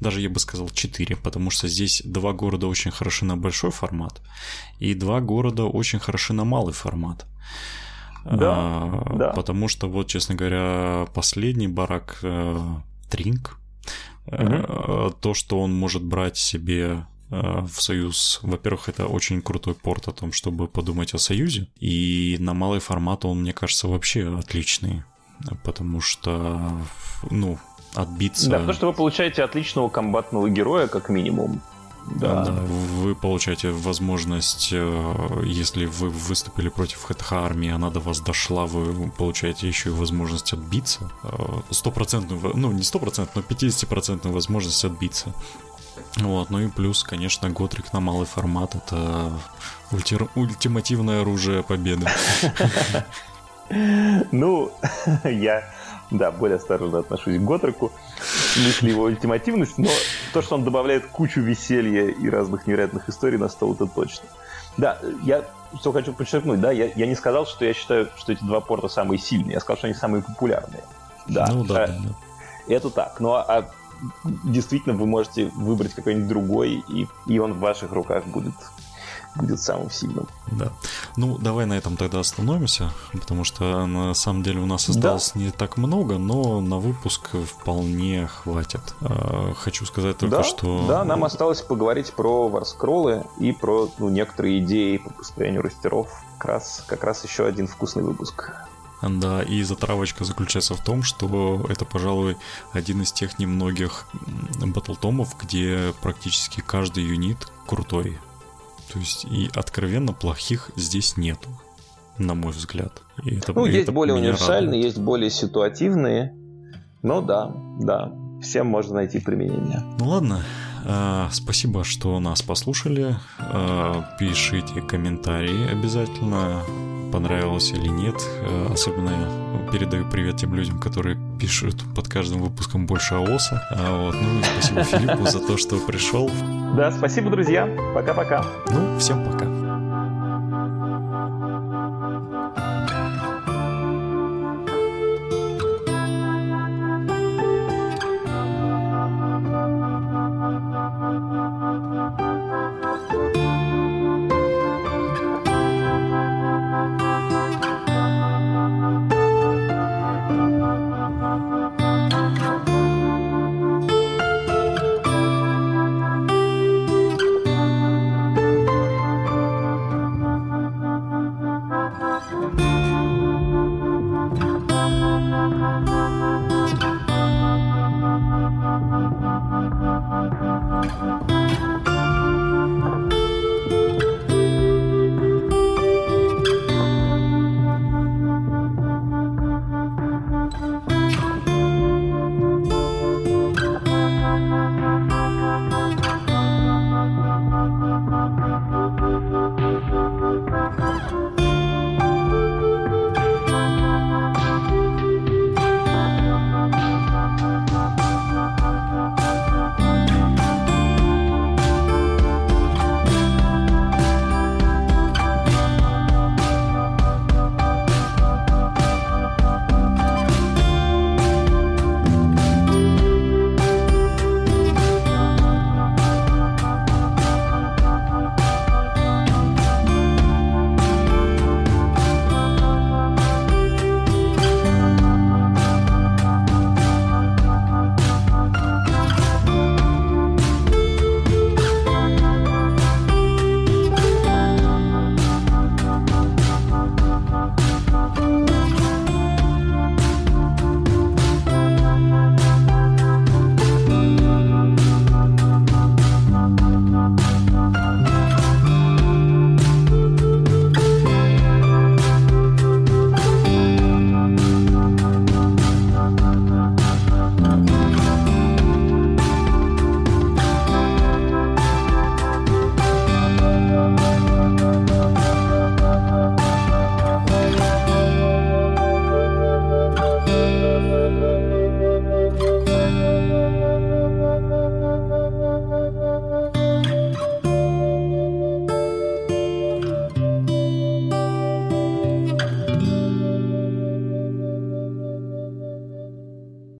даже я бы сказал 4, потому что здесь два города очень хороши на большой формат, и два города очень хороши на малый формат. Да, а, да. Потому что, вот, честно говоря, последний барак э, Тринк, угу. э, то, что он может брать себе э, в союз. Во-первых, это очень крутой порт о том, чтобы подумать о союзе. И на малый формат он, мне кажется, вообще отличный. Потому что, ну, отбиться. Да, потому что вы получаете отличного комбатного героя, как минимум. Да. да, вы получаете возможность, э, если вы выступили против ХТХ армии, она до вас дошла, вы получаете еще и возможность отбиться. Э, стопроцентную, ну не стопроцентную, но 50% возможность отбиться. Вот, ну и плюс, конечно, Готрик на малый формат это ульти- ультимативное оружие победы. Ну, я да, более осторожно отношусь к Готреку в смысле его ультимативности, но то, что он добавляет кучу веселья и разных невероятных историй на стол, это точно. Да, я что хочу подчеркнуть, да, я, я не сказал, что я считаю, что эти два порта самые сильные, я сказал, что они самые популярные. Да. Ну, да, а, да, Это так. Ну, а действительно вы можете выбрать какой-нибудь другой, и, и он в ваших руках будет будет самым сильным. Да. Ну, давай на этом тогда остановимся, потому что на самом деле у нас осталось да. не так много, но на выпуск вполне хватит. А, хочу сказать только, да, что... Да, нам осталось поговорить про варскроллы и про ну, некоторые идеи по построению растеров. Как раз, как раз еще один вкусный выпуск. Да, и затравочка заключается в том, что это, пожалуй, один из тех немногих батлтомов, где практически каждый юнит крутой. То есть и откровенно плохих здесь нету, на мой взгляд. И это, ну, есть это более универсальные, радует. есть более ситуативные. Но да, да, всем можно найти применение. Ну ладно, спасибо, что нас послушали. А, пишите комментарии обязательно, понравилось или нет. А, особенно я передаю привет тем людям, которые пишут под каждым выпуском больше АОСа. Вот. Ну и спасибо Филиппу за то, что пришел. Да, спасибо, друзья. Пока-пока. Ну, всем пока.